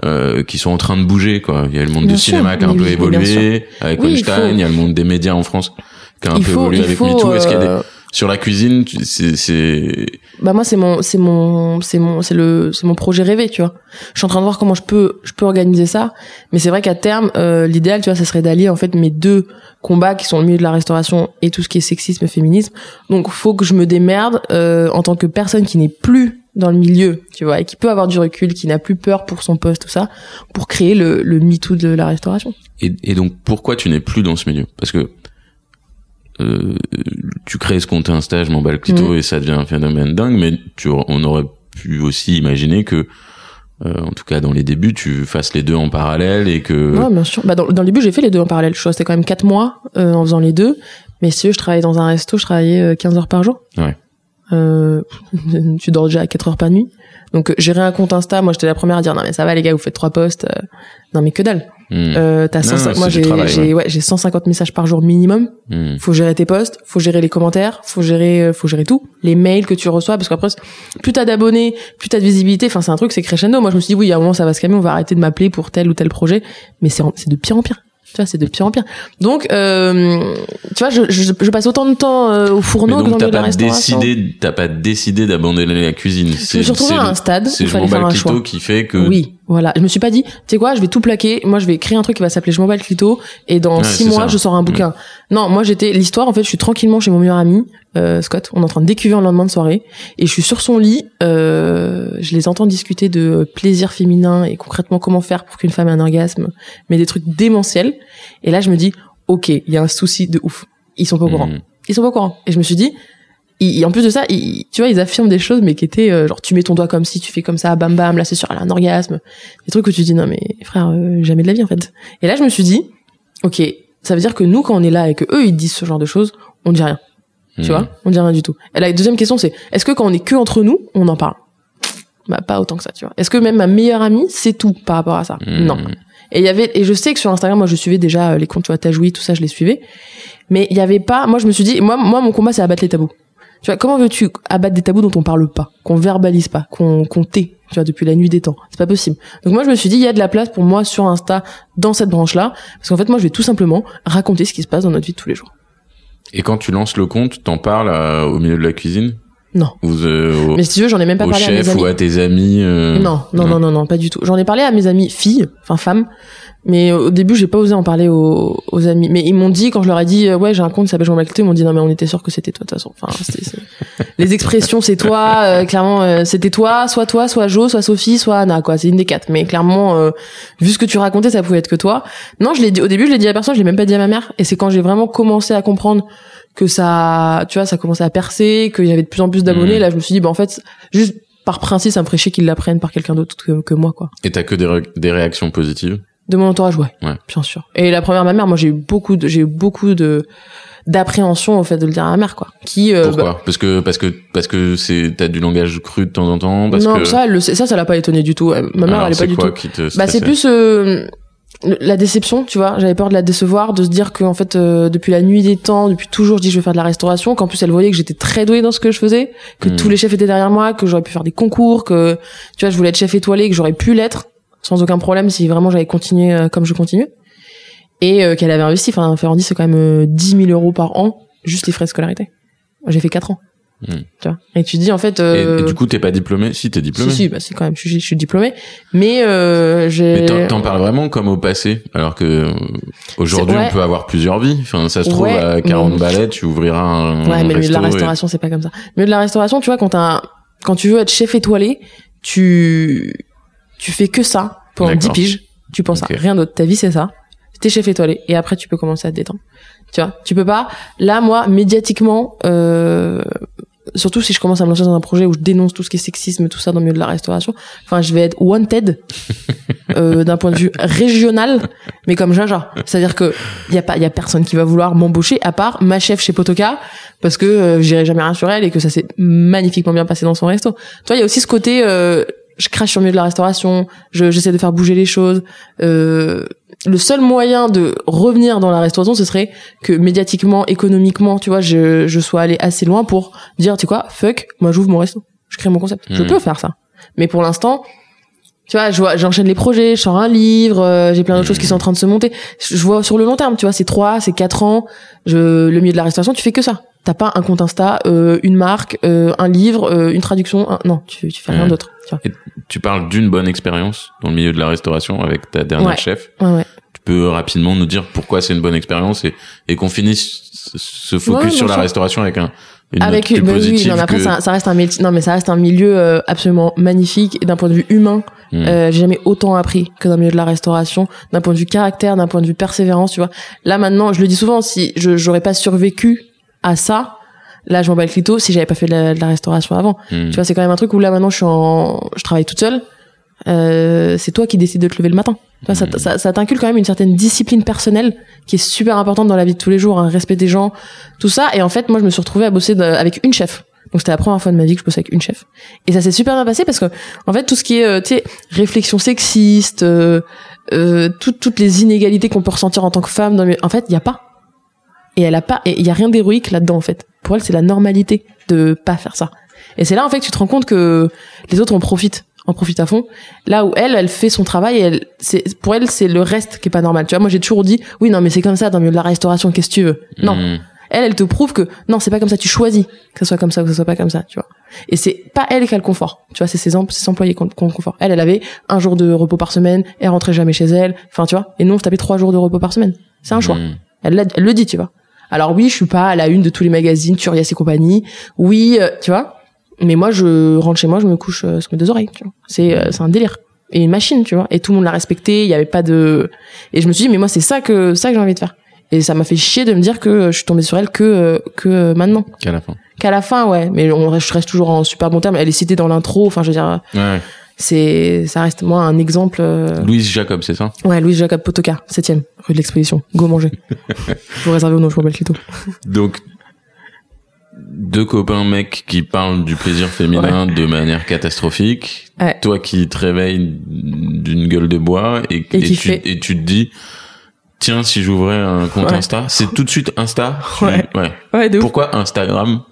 euh, qui sont en train de bouger quoi il y a le monde Bien du sûr, cinéma qui a un peu évolué avec Oui, il faut- il y a le monde des médias en France qui a un il peu faut, évolué avec faut. MeToo est-ce qu'il y a des euh, sur la cuisine c'est c'est bah moi c'est mon c'est mon c'est mon c'est le c'est mon projet rêvé tu vois. Je suis en train de voir comment je peux je peux organiser ça. Mais c'est vrai qu'à terme euh, l'idéal tu vois ça serait d'allier en fait mes deux combats qui sont le milieu de la restauration et tout ce qui est sexisme et féminisme. Donc faut que je me démerde euh, en tant que personne qui n'est plus dans le milieu tu vois et qui peut avoir du recul qui n'a plus peur pour son poste tout ça pour créer le le MeToo de la restauration. Et, et donc pourquoi tu n'es plus dans ce milieu? Parce que euh, tu crées ce compte Insta, je m'emballe le clito Mhm. et ça devient un phénomène dingue, mais tu, on aurait pu aussi imaginer que, euh, en tout cas dans les débuts, tu fasses les deux en parallèle et que... Ouais, bien sûr. Bah, dans, dans le début, j'ai fait les deux en parallèle. Je suis restée quand même quatre mois euh, en faisant les deux. Mais si je travaillais dans un resto, je travaillais euh, 15 heures par jour. Ouais. Euh, tu dors déjà à 4 heures par nuit. Donc, gérer un compte Insta, moi, j'étais la première à dire, non, mais ça va, les gars, vous faites trois posts. non, mais que dalle. Hmm, Euh, t'as Non, 150 c'est moi, j'ai, ouais. ouais, j'ai 150 messages par jour minimum. hmm. Faut gérer tes posts, faut gérer les commentaires, faut gérer, euh, faut gérer tout. Les mails que tu reçois, parce qu'après, plus t'as d'abonnés, plus t'as de visibilité. Enfin, c'est un truc, c'est crescendo. Moi, je me suis dit, oui, a un moment, ça va se calmer, on va arrêter de m'appeler pour tel ou tel projet. Mais c'est, de pire en pire. Tu vois, c'est de pire en pire. Donc, euh, tu vois, je, je, je passe autant de temps euh, au Mais fourneau que dans le la pas décidé, t'as pas décidé d'abandonner la cuisine. Je me suis retrouvée à un stade où c'est fallait faire un le choix. qui fait que. Oui, voilà. Je me suis pas dit, tu sais quoi, je vais tout plaquer. Moi, je vais créer un truc qui va s'appeler Je m'en bats le clito. Et dans Ouais, six mois, ça. je sors un bouquin. Non, moi, j'étais, l'histoire, en fait, je suis tranquillement chez mon meilleur ami, euh, Scott. On est en train de décuver en lendemain de soirée. Et je suis sur son lit, euh, je les entends discuter de plaisir féminin et concrètement comment faire pour qu'une femme ait un orgasme. Mais des trucs démentiels. Et là, je me dis, ok, il y a un souci de ouf. Ils sont pas au courant. Hmm. Ils sont pas au courant. Et je me suis dit, ils- en plus de ça, ils- tu vois, ils affirment des choses, mais qui étaient euh, genre, tu mets ton doigt comme si, tu fais comme ça, bam bam, là c'est sûr, elle a un orgasme. Des trucs où tu dis, non mais frère, euh, jamais de la vie en fait. Et là, je me suis dit, ok, ça veut dire que nous, quand on est là et que eux, ils disent ce genre de choses, on dit rien. Tu Hmm. vois, on dit rien du tout. Et la deuxième question, c'est, est-ce que quand on est que entre nous, on en parle? Bah pas autant que ça, tu vois. Est-ce que même ma meilleure amie, c'est tout par rapport à ça? Hmm. Non. Et il y avait et je sais que sur Instagram moi je suivais déjà euh, les comptes tu vois Tajoui tout ça je les suivais. Mais il y avait pas moi je me suis dit moi moi mon combat c'est abattre les tabous. Tu vois, comment veux-tu abattre des tabous dont on parle pas, qu'on verbalise pas, qu'on qu'on tait, tu vois, depuis la nuit des temps? C'est pas possible. Donc moi, je me suis dit, il y a de la place pour moi sur Insta dans cette branche-là, parce qu'en fait, moi, je vais tout simplement raconter ce qui se passe dans notre vie de tous les jours. Et quand tu lances le compte, t'en parles euh, au milieu de la cuisine? Non. Ou euh, au, Mais si tu veux, j'en ai même pas parlé à mes amis. ou à tes amis euh, Non, non, non, non, non, pas du tout. J'en ai parlé à mes amis filles, enfin femmes, mais au début j'ai pas osé en parler aux, aux amis. Mais ils m'ont dit quand je leur ai dit euh, ouais j'ai un compte qui s'appelle Jean Malclito, ils m'ont dit non mais on était sûr que c'était toi de toute façon. Enfin les expressions c'est toi, euh, clairement euh, c'était toi, soit toi, soit Jo, soit Sophie, soit Anna quoi. C'est une des quatre. Mais clairement euh, vu ce que tu racontais ça pouvait être que toi. Non je l'ai dit au début je l'ai dit à personne, je l'ai même pas dit à ma mère. Et c'est quand j'ai vraiment commencé à comprendre que ça, tu vois, ça commençait à percer, qu'il y avait de plus en plus d'abonnés. Mhm. Là je me suis dit bah en fait juste par principe, ça me ferait chier qu'ils l'apprennent par quelqu'un d'autre que, que moi, quoi. Et t'as que des, ré- des réactions positives? De mon entourage, ouais. Ouais. Bien sûr. Et la première, ma mère, moi, j'ai eu beaucoup de, j'ai eu beaucoup de, d'appréhension au fait de le dire à ma mère, quoi. Qui, euh, Pourquoi? bah, Parce que parce que parce que c'est t'as du langage cru de temps en temps. Parce non, que ça, le sait- ça, ça l'a pas étonné du tout. Elle- Ma mère, Alors, elle est pas du tout. qui te Bah, c'est plus euh, la déception, tu vois. J'avais peur de la décevoir, de se dire que en fait, euh, depuis la nuit des temps, depuis toujours, je dis je vais faire de la restauration. Qu'en plus, elle voyait que j'étais très douée dans ce que je faisais, que Hmm. tous les chefs étaient derrière moi, que j'aurais pu faire des concours, que tu vois, je voulais être chef étoilé, que j'aurais pu l'être sans aucun problème si vraiment j'avais continué euh, comme je continue. Et euh, qu'elle avait investi. Enfin, Ferrandi, c'est quand même euh, 10 000 euros par an, juste les frais de scolarité. J'ai fait 4 ans. Hmm. Tu vois. Et tu dis en fait. Et, Euh... et du coup, t'es pas diplômé Si, t'es diplômé. Si, si, bah, c'est quand même, je, suis- je suis diplômée. Mais, euh, j'ai. Mais t'en- parles vraiment comme au passé, alors que euh, aujourd'hui ouais. on peut avoir plusieurs vies. Enfin, ça se trouve Ouais, à 40 mais- balais, tu ouvriras un, Ouais, un mais le milieu de la resto et- restauration, c'est pas comme ça. Le milieu de la restauration, tu vois, quand t'as, un- quand tu veux être chef étoilé, tu, tu fais que ça pendant 10 D'accord. piges. Tu penses à rien d'autre. Ta vie, c'est ça. T'es chef étoilé. Et après, tu peux commencer à te détendre. Tu vois, tu peux pas. Là, moi, médiatiquement, euh, surtout si je commence à me lancer dans un projet où je dénonce tout ce qui est sexisme, tout ça dans le milieu de la restauration. Enfin, je vais être wanted euh, d'un point de vue régional, mais comme Jaja. C'est-à-dire que y a pas, y a personne qui va vouloir m'embaucher à part ma chef chez Potoka parce que euh, j'irai jamais rien sur elle et que ça s'est magnifiquement bien passé dans son resto. Tu vois, il y a aussi ce côté. Euh, je crache sur le milieu de la restauration, je- j'essaie de faire bouger les choses. Euh, le seul moyen de revenir dans la restauration, ce serait que médiatiquement, économiquement, tu vois, je, je sois allé assez loin pour dire, tu sais quoi, fuck, moi j'ouvre mon resto, je crée mon concept. Je Mhm. peux faire ça. Mais pour l'instant, tu vois, je vois, j'enchaîne les projets, je sors un livre, euh, j'ai plein d'autres choses qui sont en train de se monter. Je je vois sur le long terme, tu vois, c'est trois, c'est quatre ans. Je, le milieu de la restauration, tu fais que ça. T'as pas un compte Insta, euh, une marque, euh, un livre, euh, une traduction. un- Non, tu, tu fais rien Ouais. d'autre. Tu vois. Tu parles d'une bonne expérience dans le milieu de la restauration avec ta dernière Ouais. chef. Ouais, ouais. Tu peux rapidement nous dire pourquoi c'est une bonne expérience et, et qu'on finisse ce- focus sur la sûr. restauration avec un une avec note bah oui, non, mais après que... ça, ça reste un métier non mais ça reste un milieu euh, absolument magnifique et d'un point de vue humain Hmm. euh, j'ai jamais autant appris que dans le milieu de la restauration d'un point de vue caractère d'un point de vue persévérance tu vois là maintenant je le dis souvent si je j'aurais pas survécu à ça là je m'en bats le clito si j'avais pas fait de la, de la restauration avant. Hmm. tu vois c'est quand même un truc où là maintenant je suis en je travaille toute seule. Euh, c'est toi qui décides de te lever le matin. Tu vois, ça, ça, ça t'inculque quand même une certaine discipline personnelle qui est super importante dans la vie de tous les jours un respect des gens tout ça. Et en fait moi je me suis retrouvée à bosser de- avec une chef. Donc c'était la première fois de ma vie que je bossais avec une chef. Et ça s'est super bien passé parce que en fait tout ce qui est euh, tu sais réflexion sexiste euh, euh, toutes toutes les inégalités qu'on peut ressentir en tant que femme dans le- en fait il y a pas et elle a pas et il y a rien d'héroïque là-dedans en fait pour elle c'est la normalité de pas faire ça et c'est là en fait que tu te rends compte que les autres en profitent en profitent à fond là où elle elle fait son travail et elle c'est pour elle c'est le reste qui est pas normal tu vois moi j'ai toujours dit oui non mais c'est comme ça dans le milieu de la restauration qu'est-ce que tu veux? Non Hmm. elle, elle te prouve que non, c'est pas comme ça. Tu choisis que ce soit comme ça ou que ce soit pas comme ça, tu vois. Et c'est pas elle qui a le confort, tu vois. C'est ses, ses employés qui ont le confort. Elle, elle avait un jour de repos par semaine. Elle rentrait jamais chez elle. Enfin, tu vois. Et nous, on se tapait trois jours de repos par semaine. C'est un choix. Hmm. Elle, elle le dit, tu vois. Alors oui, je suis pas à la une de tous les magazines, Turias et compagnie. Oui, euh, tu vois. Mais moi, je rentre chez moi, je me couche euh, sur mes deux oreilles. Tu vois. C'est euh, c'est un délire. Et une machine, tu vois. Et tout le monde l'a respecté. Il y avait pas de. Et je me suis dit, mais moi, c'est ça que ça que j'ai envie de faire. Et ça m'a fait chier de me dire que je suis tombée sur elle que euh, que euh, maintenant. Qu'à la fin. Qu'à la fin, ouais. Mais on reste, je reste toujours en super bon terme. Elle est citée dans l'intro. Enfin, je veux dire, Ouais. C'est ça reste moi un exemple. euh, Louise Jacob, c'est ça? Ouais, Louise Jacob Potoka, 7 rue de l'Exposition. Go manger. Vous réservez au nom, je m'appelle Clito. Donc, deux copains mecs qui parlent du plaisir féminin de manière catastrophique. Ouais. Toi qui te réveilles d'une gueule de bois et, Et tu, fait- et tu te dis, tiens, si j'ouvrais un compte Ouais. Insta, c'est tout de suite Insta. Ouais. ouais. Ouais. Pourquoi Instagram?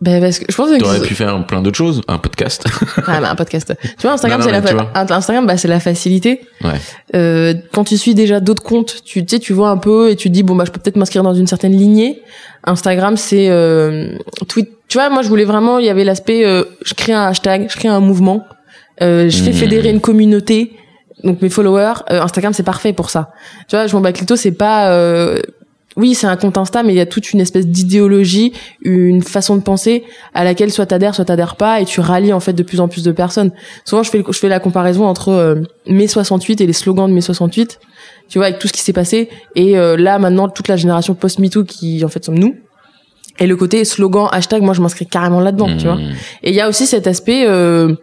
Ben parce que je pense que T'aurais pu faire plein d'autres choses, un podcast. Ah, bah, un podcast. Tu vois, Instagram, c'est la, fa- Instagram, bah, c'est la facilité. ouais. Euh, quand tu suis déjà d'autres comptes, tu, sais, tu vois un peu et tu te dis, bon, bah, je peux peut-être m'inscrire dans une certaine lignée. Instagram, c'est, euh, tweet. Tu vois, moi, je voulais vraiment, il y avait l'aspect, euh, je crée un hashtag, je crée un mouvement, euh, je fais Mhm. fédérer une communauté. Donc, mes followers, euh, Instagram, c'est parfait pour ça. Tu vois, je m'en bats Clito, c'est pas, euh, oui, c'est un compte Insta, mais il y a toute une espèce d'idéologie, une façon de penser à laquelle soit t'adhères, soit t'adhères pas, et tu rallies en fait de plus en plus de personnes. Souvent, je fais, je fais la comparaison entre euh, mai 68 et les slogans de mai 68, tu vois, avec tout ce qui s'est passé, et euh, là maintenant toute la génération post-MeToo qui en fait sommes nous. Et le côté slogan, hashtag, moi je m'inscris carrément là-dedans, tu vois. Mmh. Et il y a aussi cet aspect, euh,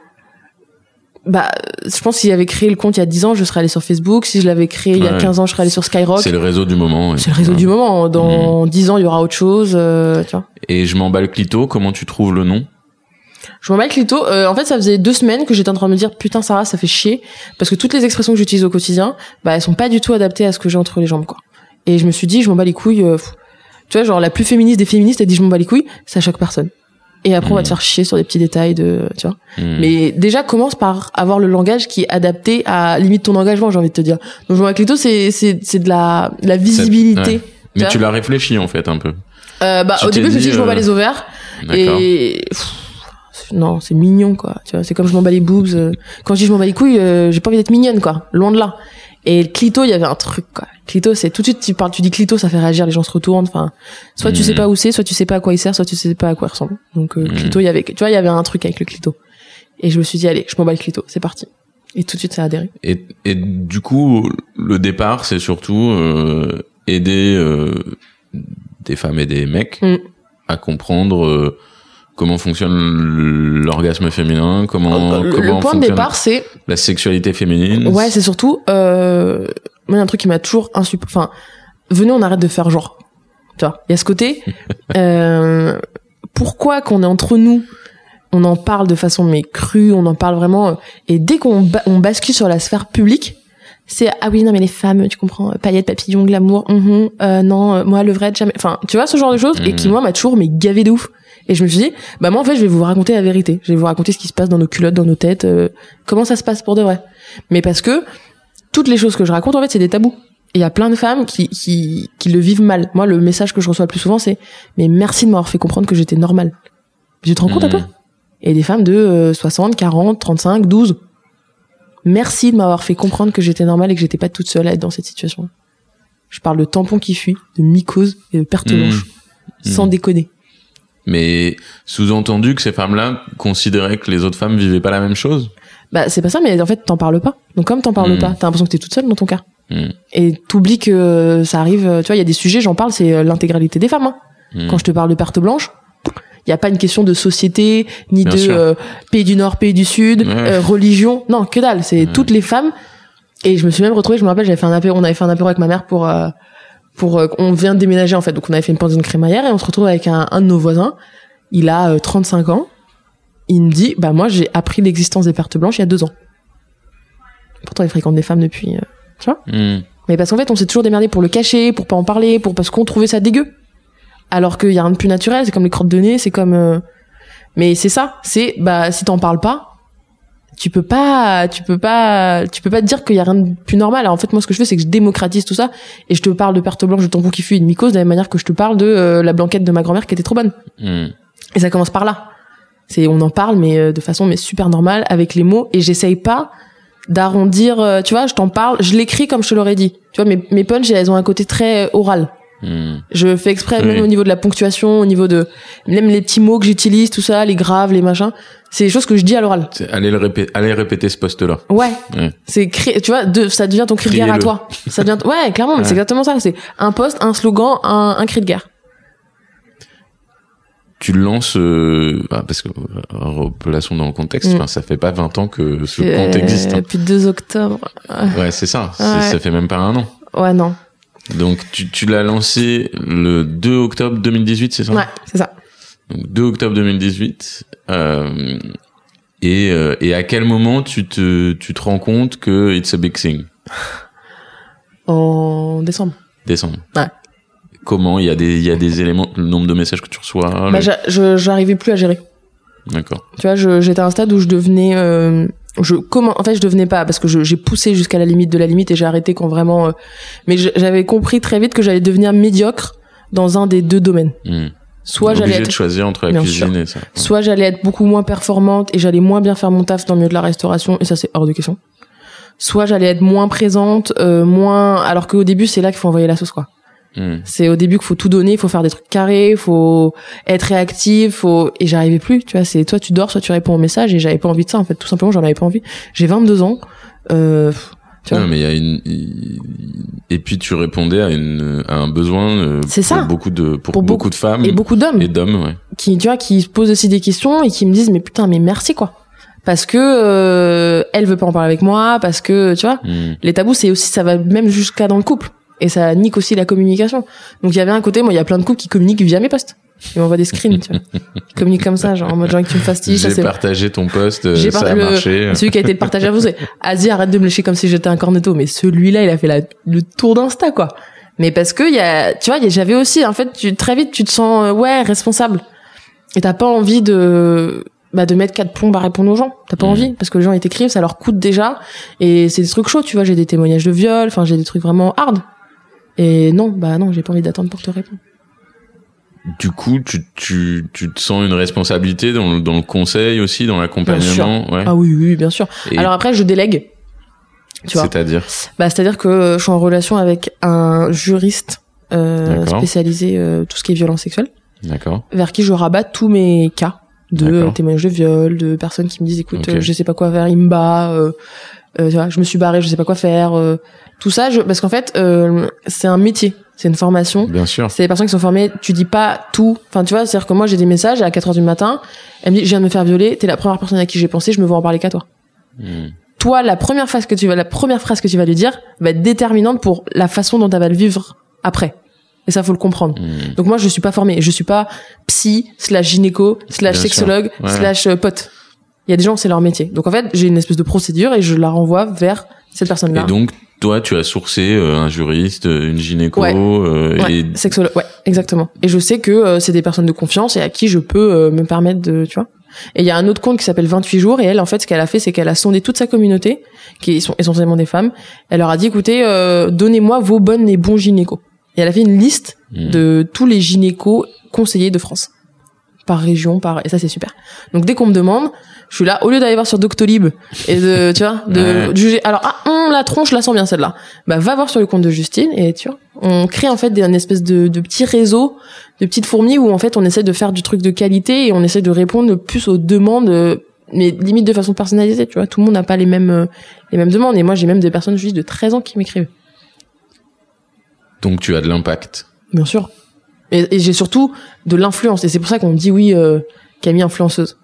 bah, je pense que si j'avais créé le compte il y a 10 ans, je serais allé sur Facebook. Si je l'avais créé il y a Ouais. 15 ans, je serais allé sur Skyrock. C'est le réseau du moment. ouais. C'est le réseau du moment. Dans 10 ans, il y aura autre chose, euh, tu vois. Et je m'emballe Clito, comment tu trouves le nom? Je m'en bats avec Lito. Euh, en fait, ça faisait deux semaines que j'étais en train de me dire, putain, Sarah, ça fait chier. Parce que toutes les expressions que j'utilise au quotidien, bah, elles sont pas du tout adaptées à ce que j'ai entre les jambes, quoi. Et je me suis dit, je m'en bats les couilles. euh, tu vois, genre, la plus féministe des féministes, elle dit, je m'en bats les couilles, ça choque personne. Et après, on va te faire chier sur des petits détails de, tu vois. Hmm. Mais déjà, commence par avoir le langage qui est adapté à limite ton engagement, j'ai envie de te dire. Donc, avec Lito, c'est, c'est, c'est de la, de la visibilité. ouais. Mais Tu l'as réfléchi en fait un peu. Euh, bah, Tu au début, je me suis dit, je m'en bats euh, les ovaires. Et pff, non, c'est mignon quoi. Tu vois, c'est comme je m'en bats les boobs. euh. Quand je dis je m'en bats les couilles, euh, j'ai pas envie d'être mignonne quoi. Loin de là. Et clito, il y avait un truc quoi. Clito, c'est tout de suite tu parles, tu dis clito, ça fait réagir, les gens se retournent. Enfin, soit tu Mhm. sais pas où c'est, soit tu sais pas à quoi il sert, soit tu sais pas à quoi il ressemble. Donc euh, Mhm. clito, il y avait, tu vois, il y avait un truc avec le clito. Et je me suis dit allez, je m'en bats le clito, c'est parti. Et tout de suite ça a adhéré. Et, et du coup, le départ, c'est surtout euh, aider euh, des femmes et des mecs Mm. à comprendre euh, comment fonctionne l'orgasme féminin, comment, Euh, le, comment le point de fonctionne départ, c'est la sexualité féminine. Ouais, c'est surtout, euh, moi, il y a un truc qui m'a toujours insup... Enfin, venez, on arrête de faire genre. Tu vois, il y a ce côté, euh, pourquoi qu'on est entre nous, on en parle de façon mais crue, on en parle vraiment, euh, et dès qu'on ba- on bascule sur la sphère publique, c'est ah oui non mais les femmes tu comprends euh, paillettes papillons glamour mhm, euh, non euh, moi le vrai jamais enfin tu vois ce genre de choses et qui Mhm. moi m'a toujours mais gavé de ouf et je me suis dit bah moi en fait je vais vous raconter la vérité. Je vais vous raconter ce qui se passe dans nos culottes dans nos têtes euh, comment ça se passe pour de vrai. Mais parce que toutes les choses que je raconte en fait c'est des tabous. Et il y a plein de femmes qui, qui qui le vivent mal. Moi le message que je reçois le plus souvent c'est mais merci de m'avoir fait comprendre que j'étais normale. Tu te rends compte un peu? Mhm. et des femmes de euh, 60 40 35 12 merci de m'avoir fait comprendre que j'étais normale et que j'étais pas toute seule à être dans cette situation. Je parle de tampons qui fuient de mycose et de perte blanche sans Mhm. déconner Mais sous-entendu que ces femmes-là considéraient que les autres femmes vivaient pas la même chose. bah c'est pas ça mais en fait t'en parles pas donc comme t'en parles Mhm. pas t'as l'impression que t'es toute seule dans ton cas Hmm. et t'oublies que ça arrive euh, tu vois il y a des sujets j'en parle c'est euh, l'intégralité des femmes hein. Hmm. quand je te parle de perte blanche il y a pas une question de société ni Bien de euh, pays du nord pays du sud Ouais. euh, religion non que dalle c'est Ouais. toutes les femmes et je me suis même retrouvée je me rappelle j'avais fait un apéro on avait fait un apéro avec ma mère pour euh, pour euh, on vient de déménager en fait donc on avait fait une pension de crémaillère et on se retrouve avec un, un de nos voisins il a euh, 35 ans il me dit bah moi j'ai appris l'existence des pertes blanches il y a deux ans pourtant il fréquente des femmes depuis euh, Hmm. mais parce qu'en fait, on s'est toujours démerdé pour le cacher, pour pas en parler, pour parce qu'on trouvait ça dégueu. Alors qu'il y a rien de plus naturel, c'est comme les crottes de nez, c'est comme. euh, Mais c'est ça, c'est bah si t'en parles pas, tu peux pas, tu peux pas, tu peux pas te dire qu'il y a rien de plus normal. Alors, en fait, moi, ce que je fais, c'est que je démocratise tout ça et je te parle de perte blanche, de tampon qui fuit, et de mycose, de la même manière que je te parle de euh, la blanquette de ma grand-mère qui était trop bonne. Hmm. Et ça commence par là. C'est on en parle mais euh, de façon mais super normale avec les mots et j'essaye pas d'arrondir euh, tu vois, je t'en parle, je l'écris comme je te l'aurais dit. Tu vois mes mes punchs elles ont un côté très oral. Hmm. Je fais exprès Oui. même au niveau de la ponctuation, au niveau de même les petits mots que j'utilise, tout ça, les graves, les machins, c'est des choses que je dis à l'oral. Allez, le répé- allez répéter ce poste-là. Ouais. Ouais. C'est tu vois, de, ça devient ton cri de guerre à toi. Ça devient ouais, clairement, mais c'est exactement ça, c'est un poste, un slogan, un, un cri de guerre. Tu le lances, euh, bah, parce que, euh, replaçons dans le contexte, Mm. enfin, ça fait pas 20 ans que ce compte existe. hein. Depuis 2 octobre. Ouais, c'est ça. Ouais. Ça fait même pas un an. Ouais, non. Donc, tu, tu l'as lancé le 2 octobre 2018, c'est ça? Ouais, c'est ça. Donc, 2 octobre 2018. Euh, et, euh, et à quel moment tu te, tu te rends compte que it's a big thing? En décembre. Décembre. Ouais. comment? Il y a des il y a des éléments le nombre de messages que tu reçois Bah, le- j'arrivais plus à gérer. d'accord Tu vois, j'étais à un stade où je devenais, euh, je comment, en fait, je devenais pas parce que j'ai poussé jusqu'à la limite de la limite et j'ai arrêté quand vraiment. euh, mais j'avais compris très vite que j'allais devenir médiocre dans un des deux domaines. Hmm. Soit j'allais être de choisir entre la cuisine et ça soit j'allais être beaucoup moins performante et j'allais moins bien faire mon taf dans le milieu de la restauration et ça c'est hors de question. Soit j'allais être moins présente, euh, moins alors qu'au début c'est là qu'il faut envoyer la sauce quoi. Hmm. C'est au début qu'il faut tout donner, il faut faire des trucs carrés, il faut être réactif, faut et j'arrivais plus, tu vois, c'est toi tu dors, soit tu réponds aux messages et j'avais pas envie de ça en fait, tout simplement, j'en avais pas envie. J'ai 22 ans euh tu vois. Non, mais il y a une et puis tu répondais à une à un besoin euh, C'est pour ça. beaucoup de pour, Pour beaucoup, beaucoup- de femmes et beaucoup d'hommes et d'hommes ouais qui tu vois qui se posent aussi des questions et qui me disent mais putain mais merci quoi. Parce que euh, elle veut pas en parler avec moi parce que tu vois, Hmm. les tabous c'est aussi ça va même jusqu'à dans le couple et ça nique aussi la communication. Donc il y avait un côté moi il y a plein de couples qui communiquent via mes posts. Ils m'envoient des screens tu vois. Ils communiquent comme ça genre en mode genre que tu me fasties ça j'ai partagé ton post euh, J'ai ça par- a le- marché. celui qui a été partagé à vous c'est Asie arrête de me lécher comme si j'étais un cornetto. Mais celui-là il a fait la, le tour d'insta quoi. Mais parce que il y a tu vois j'avais aussi en fait tu, très vite tu te sens euh, ouais responsable. Et t'as pas envie de bah de mettre quatre plombs à répondre aux gens. T'as pas Mhm. envie parce que les gens ils t'écrivent ça leur coûte déjà. Et c'est des trucs chauds tu vois. J'ai des témoignages de viol enfin j'ai des trucs vraiment hard et non bah non j'ai pas envie d'attendre pour te répondre. Du coup tu tu tu te sens une responsabilité dans le, dans le conseil aussi dans l'accompagnement ouais. Ah oui oui bien sûr. Et alors après je délègue. C'est-à-dire Bah, c'est-à-dire que je suis en relation avec un juriste euh, spécialisé euh, tout ce qui est violence sexuelle, d'accord. Vers qui je rabats tous mes cas de témoignages de viol, de personnes qui me disent écoute, Ok. euh, je sais pas quoi faire, il me bat, euh, tu vois, je me suis barré, je sais pas quoi faire, euh, tout ça, je, parce qu'en fait, euh, c'est un métier, c'est une formation. bien sûr C'est des personnes qui sont formées, tu dis pas tout. Enfin, tu vois, c'est-à-dire que moi, j'ai des messages à 4 heures du matin, elle me dit, je viens de me faire violer, t'es la première personne à qui j'ai pensé, je me vois en parler qu'à toi Hmm. toi, la première phrase que tu vas, la première phrase que tu vas lui dire va être déterminante pour la façon dont elle va le vivre après. Et ça, faut le comprendre. Hmm. Donc moi, je suis pas formée. Je suis pas psy, slash gynéco, slash Bien sexologue. Ouais. slash euh, pote. Il y a des gens, c'est leur métier. Donc en fait, j'ai une espèce de procédure et je la renvoie vers cette personne-là. et donc toi tu as sourcé euh, un juriste euh, une gynéco Ouais. euh, Ouais, et sexologue, ouais, exactement. Et je sais que euh, c'est des personnes de confiance et à qui je peux me permettre de, tu vois. Et il y a un autre compte qui s'appelle 28 jours et elle, en fait, ce qu'elle a fait, c'est qu'elle a sondé toute sa communauté, qui sont essentiellement des femmes. Elle leur a dit, écoutez, euh, donnez-moi vos bonnes et bons gynécos. Et elle a fait une liste Hmm. de tous les gynécos conseillés de France. Par région, par, et ça, c'est super. Donc, dès qu'on me demande, je suis là, au lieu d'aller voir sur Doctolib et de, tu vois, de Ouais. juger, alors, ah, hum, la tronche, la sens bien, celle-là. Bah, va voir sur le compte de Justine et tu vois, on crée en fait des, une espèce de, de petit réseau, de petites fourmis où en fait on essaie de faire du truc de qualité et on essaie de répondre le plus aux demandes, euh, mais limite de façon personnalisée, tu vois. Tout le monde n'a pas les mêmes, euh, les mêmes demandes. Et moi, j'ai même des personnes juste de 13 ans qui m'écrivent. donc tu as de l'impact Bien sûr. Et, et j'ai surtout de l'influence. Et c'est pour ça qu'on me dit oui, euh, Camille influenceuse.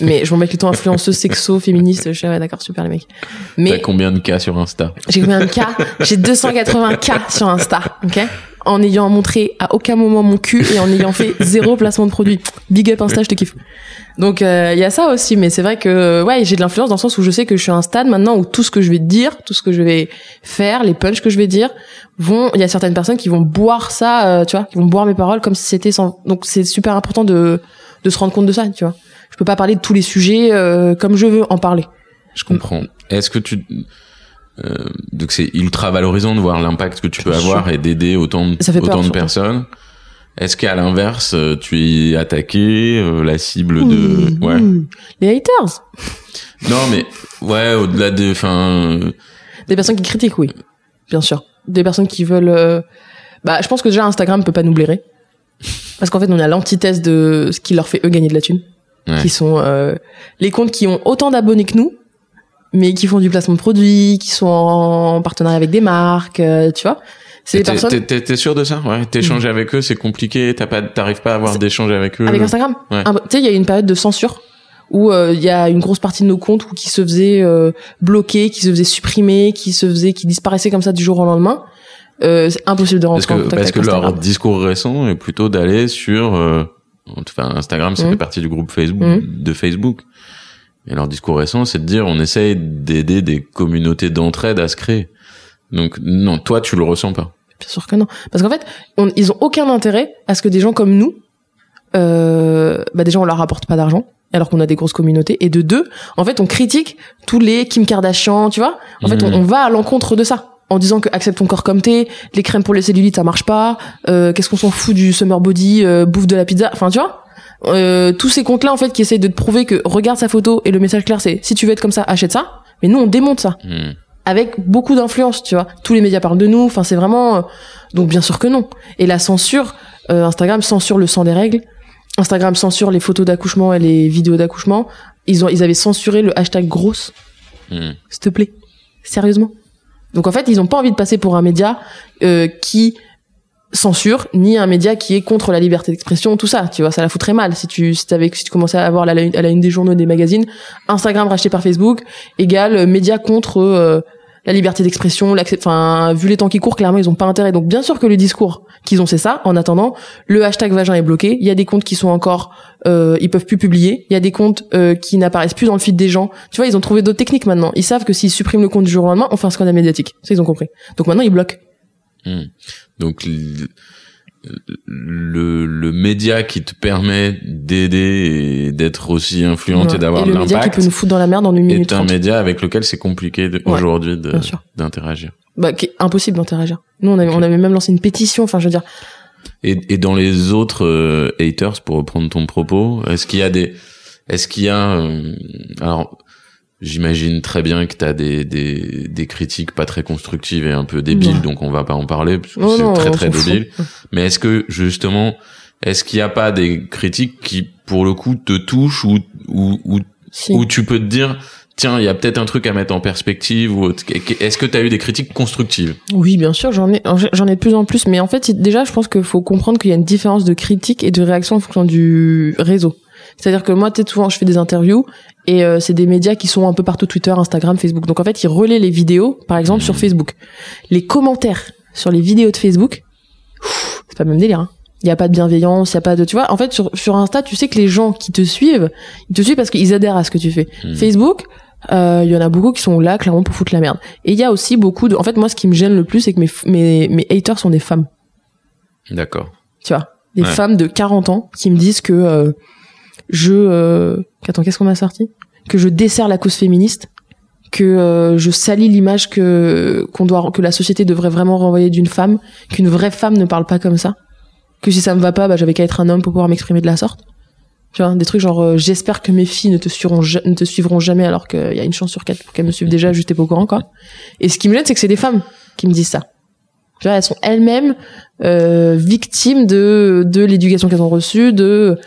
Mais je m'en mets plutôt influenceuse sexo, féministe. Je suis ouais, d'accord, super les mecs. t'as Mais combien de cas sur Insta? J'ai combien de cas? J'ai 280 cas sur Insta, ok? En ayant montré à aucun moment mon cul et en ayant fait zéro placement de produit. Big up Insta, je te kiffe. Donc euh, il y a ça aussi, mais c'est vrai que ouais, j'ai de l'influence dans le sens où je sais que je suis à un stade maintenant où tout ce que je vais dire, tout ce que je vais faire, les punchs que je vais dire, vont. Il y a certaines personnes qui vont boire ça, euh, tu vois, qui vont boire mes paroles comme si c'était sans. Donc c'est super important de de se rendre compte de ça, tu vois. Je peux pas parler de tous les sujets euh, comme je veux en parler. Je comprends. Est-ce que tu euh, donc c'est ultra valorisant de voir l'impact que tu peux avoir et d'aider autant de, peur, autant de personnes. Est-ce qu'à l'inverse, euh, tu es attaqué, euh, la cible de ouais. Les haters. Non mais ouais, au-delà des enfin euh, Des personnes qui critiquent, oui. Bien sûr. Des personnes qui veulent... euh, Bah, je pense que déjà, Instagram peut pas nous blairer. Parce qu'en fait, on a l'antithèse de ce qui leur fait eux gagner de la thune. Ouais. Qui sont euh, les comptes qui ont autant d'abonnés que nous, mais qui font du placement de produits, qui sont en partenariat avec des marques, euh, tu vois. C'est des personnes... T'es, t'es- sûr de ça? Ouais. T'échanges avec eux, c'est compliqué. T'as pas, t'arrives pas à avoir d'échanges avec eux. Avec Instagram? Ouais. Ah, bah, Tu sais, il y a eu une période de censure où euh, il y a une grosse partie de nos comptes où qui se faisaient euh, bloquer, qui se faisaient supprimer, qui se faisaient, qui disparaissaient comme ça du jour au lendemain. Euh, c'est impossible de Parce rentrer en que contact parce avec que leur Instagram. discours récent est plutôt d'aller sur euh, enfin Instagram, ça Mhm. fait partie du groupe Facebook Mhm. de Facebook. Et leur discours récent, c'est de dire on essaye d'aider des communautés d'entraide à se créer. Donc non, toi tu le ressens pas. Bien sûr que non. Parce qu'en fait, on- ils ont aucun intérêt à ce que des gens comme nous, euh, bah déjà on leur rapporte pas d'argent, alors qu'on a des grosses communautés. Et de deux, en fait, on critique tous les Kim Kardashian, tu vois. En fait, on, Mhm. on va à l'encontre de ça. En disant que accepte ton corps comme t'es, les crèmes pour les cellulites ça marche pas, euh, qu'est-ce qu'on s'en fout du summer body, euh, bouffe de la pizza, enfin tu vois, euh, tous ces comptes là en fait qui essayent de te prouver que regarde sa photo et le message clair c'est si tu veux être comme ça achète ça, mais nous on démonte ça Hmm. avec beaucoup d'influence, tu vois. Tous les médias parlent de nous, enfin c'est vraiment euh, donc bien sûr que non. Et la censure, euh, Instagram censure le sang des règles. Instagram censure les photos d'accouchement et les vidéos d'accouchement. Ils ont ils avaient censuré le hashtag grosse, Hmm. s'il te plaît. Sérieusement. Donc en fait, ils ont pas envie de passer pour un média euh, qui censure ni un média qui est contre la liberté d'expression tout ça. Tu vois ça la foutrait mal. Si tu si t'avais si tu commençais à avoir la, à la une des journaux des magazines Instagram racheté par Facebook égale euh, média contre euh, la liberté d'expression enfin vu les temps qui courent clairement ils ont pas intérêt. Donc bien sûr que le discours qu'ils ont c'est ça. En attendant le hashtag vagin est bloqué. Il y a des comptes qui sont encore euh, ils peuvent plus publier. Il y a des comptes euh, qui n'apparaissent plus dans le feed des gens. Tu vois ils ont trouvé d'autres techniques maintenant. Ils savent que s'ils suppriment le compte du jour au lendemain on fait un scandale médiatique. Ça ils ont compris. Donc maintenant ils bloquent Hmm. Donc le, le le média qui te permet d'aider et d'être aussi influent et d'avoir de le média qui l'impact peut nous foutre dans la merde en une minute est un média avec lequel c'est compliqué Ouais, aujourd'hui d'interagir. bah, qui est impossible d'interagir. Nous, on avait, on avait même lancé une pétition. Enfin, je veux dire, Et, et dans les autres euh, haters, pour reprendre ton propos, est-ce qu'il y a des, est-ce qu'il y a, euh, alors, j'imagine très bien que t'as des, des des critiques pas très constructives et un peu débiles, donc on va pas en parler parce que c'est très très fout. débile. Mais est-ce que justement, est-ce qu'il y a pas des critiques qui, pour le coup, te touchent ou ou ou, si. ou tu peux te dire, tiens, il y a peut-être un truc à mettre en perspective ou est-ce que t'as eu des critiques constructives? Oui, bien sûr, j'en ai, j'en ai de plus en plus. Mais en fait, déjà, je pense qu'il faut comprendre qu'il y a une différence de critique et de réaction en fonction du réseau. C'est-à-dire que moi, tu sais, souvent, je fais des interviews et euh, c'est des médias qui sont un peu partout Twitter, Instagram, Facebook. Donc en fait, ils relaient les vidéos, par exemple, sur Facebook. Les commentaires sur les vidéos de Facebook, c'est pas le même délire. Hein. Il y a pas de bienveillance, il y a pas de, tu vois. En fait, sur sur Insta, tu sais que les gens qui te suivent, ils te suivent parce qu'ils adhèrent à ce que tu fais. Hmm. Facebook, euh, il y en a beaucoup qui sont là clairement pour foutre la merde. Et il y a aussi beaucoup de, en fait, moi, ce qui me gêne le plus, c'est que mes mes mes haters sont des femmes D'accord. tu vois des Ouais. femmes de 40 ans qui me disent que euh, je euh... attends qu'est-ce qu'on m'a sorti? Que je desserre la cause féministe que euh, je salis l'image que qu'on doit que la société devrait vraiment renvoyer d'une femme qu'une vraie femme ne parle pas comme ça que si ça me va pas bah j'avais qu'à être un homme pour pouvoir m'exprimer de la sorte. Tu vois des trucs genre euh, j'espère que mes filles ne te suivront ne te suivront jamais alors qu'il y a une chance sur quatre pour qu'elles me suivent déjà juste t'es pas au courant quoi. Et ce qui me gêne c'est que c'est des femmes qui me disent ça. Tu vois elles sont elles-mêmes euh, victimes de de l'éducation qu'elles ont reçue de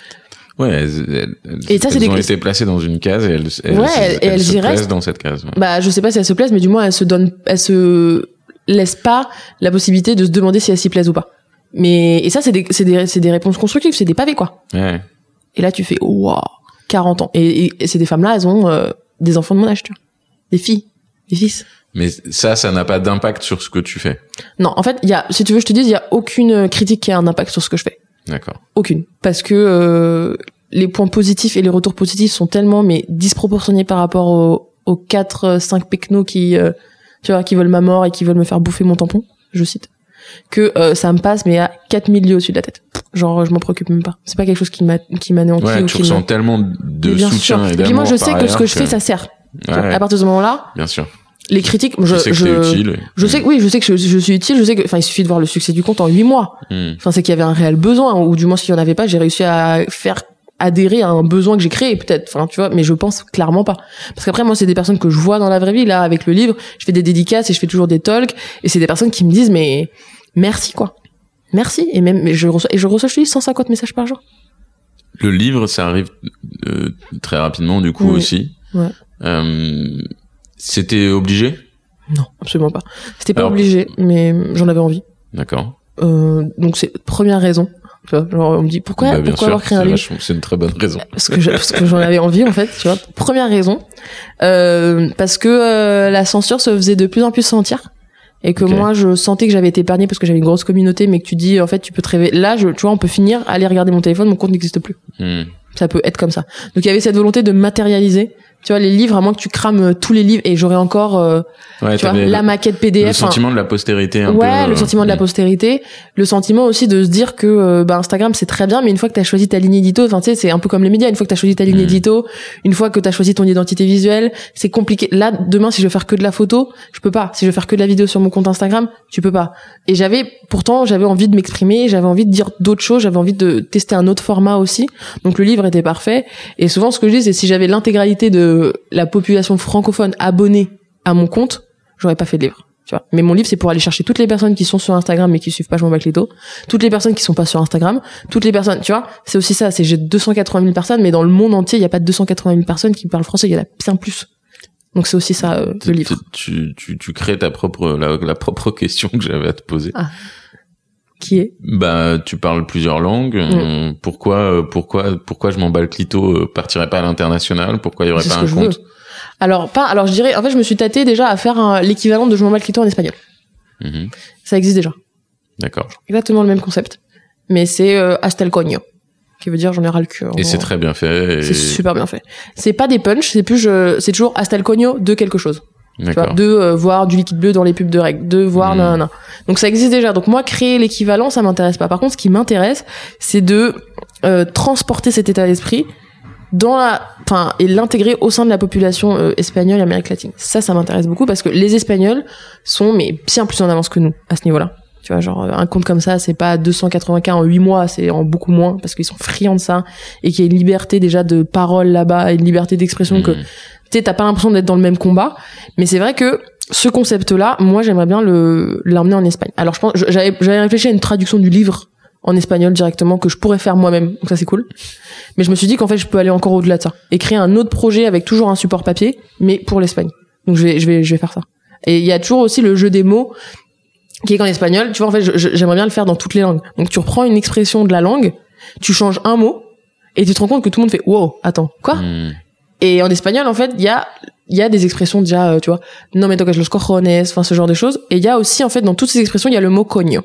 Ouais, elles, elles- elles- Et ça, c'est elles des- ont été placées dans une case et elles, elles, Ouais, elles, elles se plaisent dans cette case. ouais. bah je sais pas si elles se plaisent mais du moins elles se donnent elles se laissent pas la possibilité de se demander si elles s'y plaisent ou pas mais et ça c'est des c'est des c'est des réponses constructives c'est des pavés quoi Ouais. et là tu fais waouh 40 ans et, et, et ces des femmes là elles ont euh, des enfants de mon âge tu vois des filles des fils Mais ça, ça n'a pas d'impact sur ce que tu fais. non en fait il y a si tu veux je te dise il y a aucune critique qui a un impact sur ce que je fais D'accord. aucune parce que euh, les points positifs et les retours positifs sont tellement mais disproportionnés par rapport aux, aux 4 5 pecnos qui euh, tu vois qui veulent ma mort et qui veulent me faire bouffer mon tampon je cite que euh, ça me passe mais à 4000 lieues au-dessus de la tête genre je m'en préoccupe même pas c'est pas quelque chose qui m'a qui m'anéantit Ouais, ou tu qui ressens me... tellement de soutien sûr. et et puis moi je sais que ce que je fais ça sert Ouais, à partir de ce moment-là bien sûr. Les critiques Je, je sais que je, utile. je sais que oui je sais que je, je suis utile je sais que enfin il suffit de voir le succès du compte en 8 mois Hmm. Enfin, c'est qu'il y avait un réel besoin, ou du moins s'il y en avait pas, j'ai réussi à faire adhérer à un besoin que j'ai créé peut-être. Enfin, tu vois, mais je pense clairement pas. Parce qu'après, moi, c'est des personnes que je vois dans la vraie vie. Là, avec le livre, je fais des dédicaces et je fais toujours des talks, et c'est des personnes qui me disent mais merci quoi, merci. Et même mais je reçois et je reçois je te dis 150 messages par jour. Le livre, ça arrive euh, très rapidement du coup Oui. aussi. Ouais. Euh, C'était obligé? Non, absolument pas. C'était pas Alors- obligé, mais j'en avais envie. D'accord. Euh, donc c'est première raison. Tu vois, genre on me dit pourquoi Bah, pourquoi sûr, avoir créé un c'est livre? C'est une très bonne raison. parce que je- parce que j'en avais envie en fait tu vois première raison euh, parce que euh, la censure se faisait de plus en plus sentir et que moi je sentais que j'avais été épargnée parce que j'avais une grosse communauté mais que tu dis en fait tu peux te rêver là je, tu vois on peut finir aller regarder mon téléphone mon compte n'existe plus Hmm. ça peut être comme ça donc il y avait cette volonté de matérialiser Tu vois, les livres, à moins que tu crames euh, tous les livres, et j'aurais encore, euh, Ouais, tu vois, la maquette PDF. Le enfin, sentiment de la postérité un peu. ouais, le euh, sentiment de la mm. postérité, le sentiment aussi de se dire que euh, bah, Instagram c'est très bien, mais une fois que t'as choisi ta ligne édito, enfin tu sais, c'est un peu comme les médias. Une fois que t'as choisi ta ligne Mm. édito, une fois que t'as choisi ton identité visuelle, c'est compliqué. Là, demain, si je veux faire que de la photo, je peux pas. Si je veux faire que de la vidéo sur mon compte Instagram, tu peux pas. Et j'avais, pourtant, j'avais envie de m'exprimer, j'avais envie de dire d'autres choses, j'avais envie de tester un autre format aussi. Donc le livre était parfait. Et souvent, ce que je dis, c'est si j'avais l'intégralité de la population francophone abonnée à mon compte, j'aurais pas fait de livre. Tu vois. Mais mon livre, c'est pour aller chercher toutes les personnes qui sont sur Instagram mais qui suivent pas Je m'en bats que les dos. Toutes les personnes qui sont pas sur Instagram. Toutes les personnes, tu vois. C'est aussi ça. C'est j'ai 280 000 personnes, mais dans le monde entier, il y a pas 280 000 personnes qui parlent français. Il y en a bien plus. Donc c'est aussi ça, euh, le livre. Tu, tu, tu crées ta propre, la, la propre question que j'avais à te poser. Ah. Qui est? Bah, tu parles plusieurs langues. Mm. euh, Pourquoi, euh, pourquoi, pourquoi je m'en bats le clito euh, partirait pas à l'international? Pourquoi il y aurait pas un compte? Alors pas. Alors je dirais. En fait, je me suis tâtée déjà à faire l'équivalent de Je m'en bats le clito en espagnol. Mhm. Ça existe déjà. D'accord. Exactement le même concept. Mais c'est euh, hasta el coño, qui veut dire j'en ai ras le cul. en Et c'est très bien fait. et- C'est super bien fait. C'est pas des punchs, c'est plus je, c'est toujours hasta el coño de quelque chose. Tu vois, D'accord. de euh, voir du liquide bleu dans les pubs de règles, de voir Mm. nanana. Donc ça existe déjà. Donc moi créer l'équivalent, ça m'intéresse pas. Par contre, ce qui m'intéresse, c'est de euh, transporter cet état d'esprit dans la, enfin, et l'intégrer au sein de la population euh, espagnole et Amérique latine. Ça, ça m'intéresse beaucoup parce que les Espagnols sont mais bien plus en avance que nous à ce niveau-là. Tu vois, genre euh, un compte comme ça, c'est pas 280K en 8 mois, c'est en beaucoup moins parce qu'ils sont friands de ça et qu'il y a une liberté déjà de parole là-bas et une liberté d'expression que Mhm. Tu sais, t'as pas l'impression d'être dans le même combat. Mais c'est vrai que ce concept-là, moi, j'aimerais bien le l'emmener en Espagne. Alors, je pense, j'avais réfléchi à une traduction du livre en espagnol directement que je pourrais faire moi-même. Donc ça, c'est cool. Mais je me suis dit qu'en fait, je peux aller encore au-delà de ça et créer un autre projet avec toujours un support papier, mais pour l'Espagne. Donc je vais, je vais, je vais faire ça. Et il y a toujours aussi le jeu des mots qui est qu'en espagnol, tu vois, en fait, j'aimerais bien le faire dans toutes les langues. Donc tu reprends une expression de la langue, tu changes un mot, et tu te rends compte que tout le monde fait wow, attends, quoi? Mhm. Et en espagnol, en fait, il y a, il y a des expressions déjà, euh, tu vois, no me toques los cojones, enfin ce genre de choses. Et il y a aussi, en fait, dans toutes ces expressions, il y a le mot coño,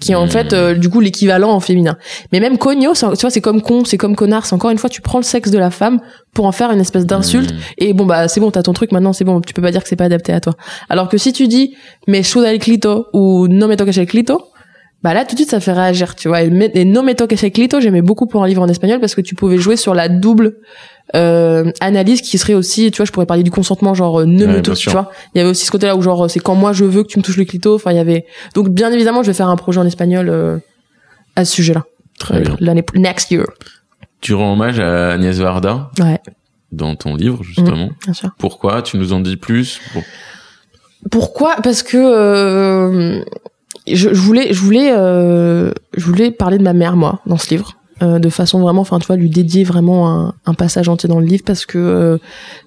qui est en Hmm. fait, euh, du coup, l'équivalent en féminin. Mais même c'est- tu vois, c'est comme con, c'est comme connard. C'est encore une fois, tu prends le sexe de la femme pour en faire une espèce d'insulte. Mhm. Et bon, bah, c'est bon, t'as ton truc maintenant, c'est bon, tu peux pas dire que c'est pas adapté à toi. Alors que si tu dis, me suda el clito ou no me toques el clito, bah là, tout de suite, ça fait réagir, tu vois. Et, et no me toques el clito, j'aimais beaucoup pour un livre en espagnol parce que tu pouvais jouer sur la double, euh, analyse qui serait aussi, tu vois, je pourrais parler du consentement, genre, euh, ne Ouais, me touche, tu vois. Il y avait aussi ce côté-là où genre, euh, c'est quand moi je veux que tu me touches le clito, enfin, il y avait, donc, bien évidemment, je vais faire un projet en espagnol, euh, à ce sujet-là. Très bien. L'année, next year. Tu rends hommage à Agnès Varda Ouais, dans ton livre, justement. bien sûr. Pourquoi? Tu nous en dis plus? Pour- Pourquoi? Parce que je, voulais, je voulais, euh, je voulais parler de ma mère moi dans ce livre, euh, de façon vraiment, enfin tu vois, lui dédier vraiment un, un passage entier dans le livre parce que euh,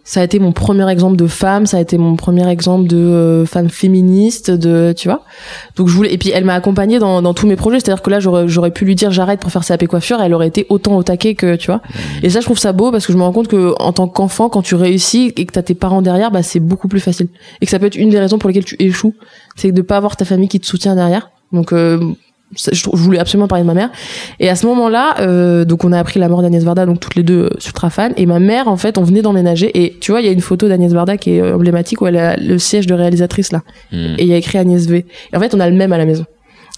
ça a été mon premier exemple de femme, ça a été mon premier exemple de euh, femme féministe, de tu vois. Donc je voulais, et puis elle m'a accompagnée dans, dans tous mes projets, c'est-à-dire que là j'aurais, j'aurais pu lui dire j'arrête pour faire CAP coiffure, elle aurait été autant au taquet que tu vois. Et ça je trouve ça beau parce que je me rends compte que en tant qu'enfant, quand tu réussis et que t'as tes parents derrière, bah c'est beaucoup plus facile et que ça peut être une des raisons pour lesquelles tu échoues, c'est de pas avoir ta famille qui te soutient derrière. Donc euh, je, voulais absolument parler de ma mère. Et à ce moment-là, euh, donc on a appris la mort d'Agnès Varda, donc toutes les deux euh, ultra fans. Et ma mère, en fait, on venait d'emménager. Et tu vois, il y a une photo d'Agnès Varda qui est euh, emblématique où elle a le siège de réalisatrice là. Mhm. Et il y a écrit Agnès V. Et en fait, on a le même à la maison.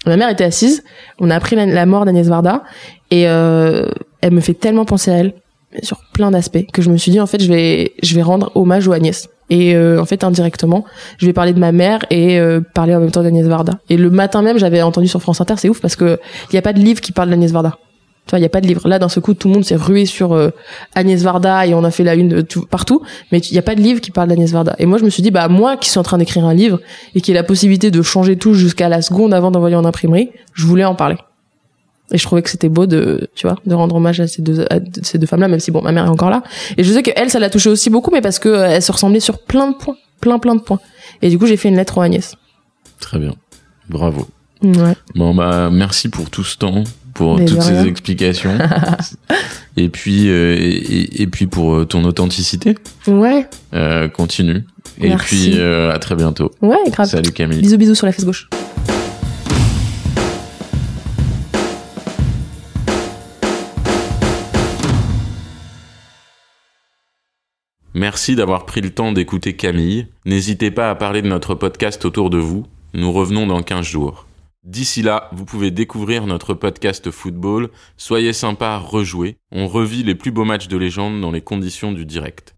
Ma mère était assise. On a appris la, la mort d'Agnès Varda. Et euh, elle me fait tellement penser à elle sur plein d'aspects que je me suis dit en fait je vais je vais rendre hommage aux Agnès. Et euh, en fait indirectement je vais parler de ma mère et euh, parler en même temps d'Agnès Varda. Et le matin même j'avais entendu sur France Inter c'est ouf parce que il y a pas de livre qui parle d'Agnès Varda. Tu vois il y a pas de livre. Là d'un seul coup tout le monde s'est rué sur euh, Agnès Varda et on a fait la une de tout- partout mais il y a pas de livre qui parle d'Agnès Varda. Et moi je me suis dit bah moi qui suis en train d'écrire un livre et qui ai la possibilité de changer tout jusqu'à la seconde avant d'envoyer en imprimerie je voulais en parler et je trouvais que c'était beau de, tu vois, de rendre hommage à ces deux, à ces deux femmes-là, même si bon, ma mère est encore là. Et je sais que elle, ça l'a touché aussi beaucoup, mais parce que euh, elle se ressemblait sur plein de points, plein plein de points. Et du coup, j'ai fait une lettre aux Agnès. Très bien. Bravo. Ouais. Bon bah merci pour tout ce temps, pour Mais toutes ces explications, et puis euh, et, et puis pour euh, ton authenticité. Ouais. Euh, continue. Et Merci. puis euh, à très bientôt. Ouais, grave. Salut Camille. Bisous bisous sur la fesse gauche. Merci d'avoir pris le temps d'écouter Camille. N'hésitez pas à parler de notre podcast autour de vous. Nous revenons dans 15 jours. D'ici là, vous pouvez découvrir notre podcast football. Soyez sympa, rejouer. On revit les plus beaux matchs de légende dans les conditions du direct.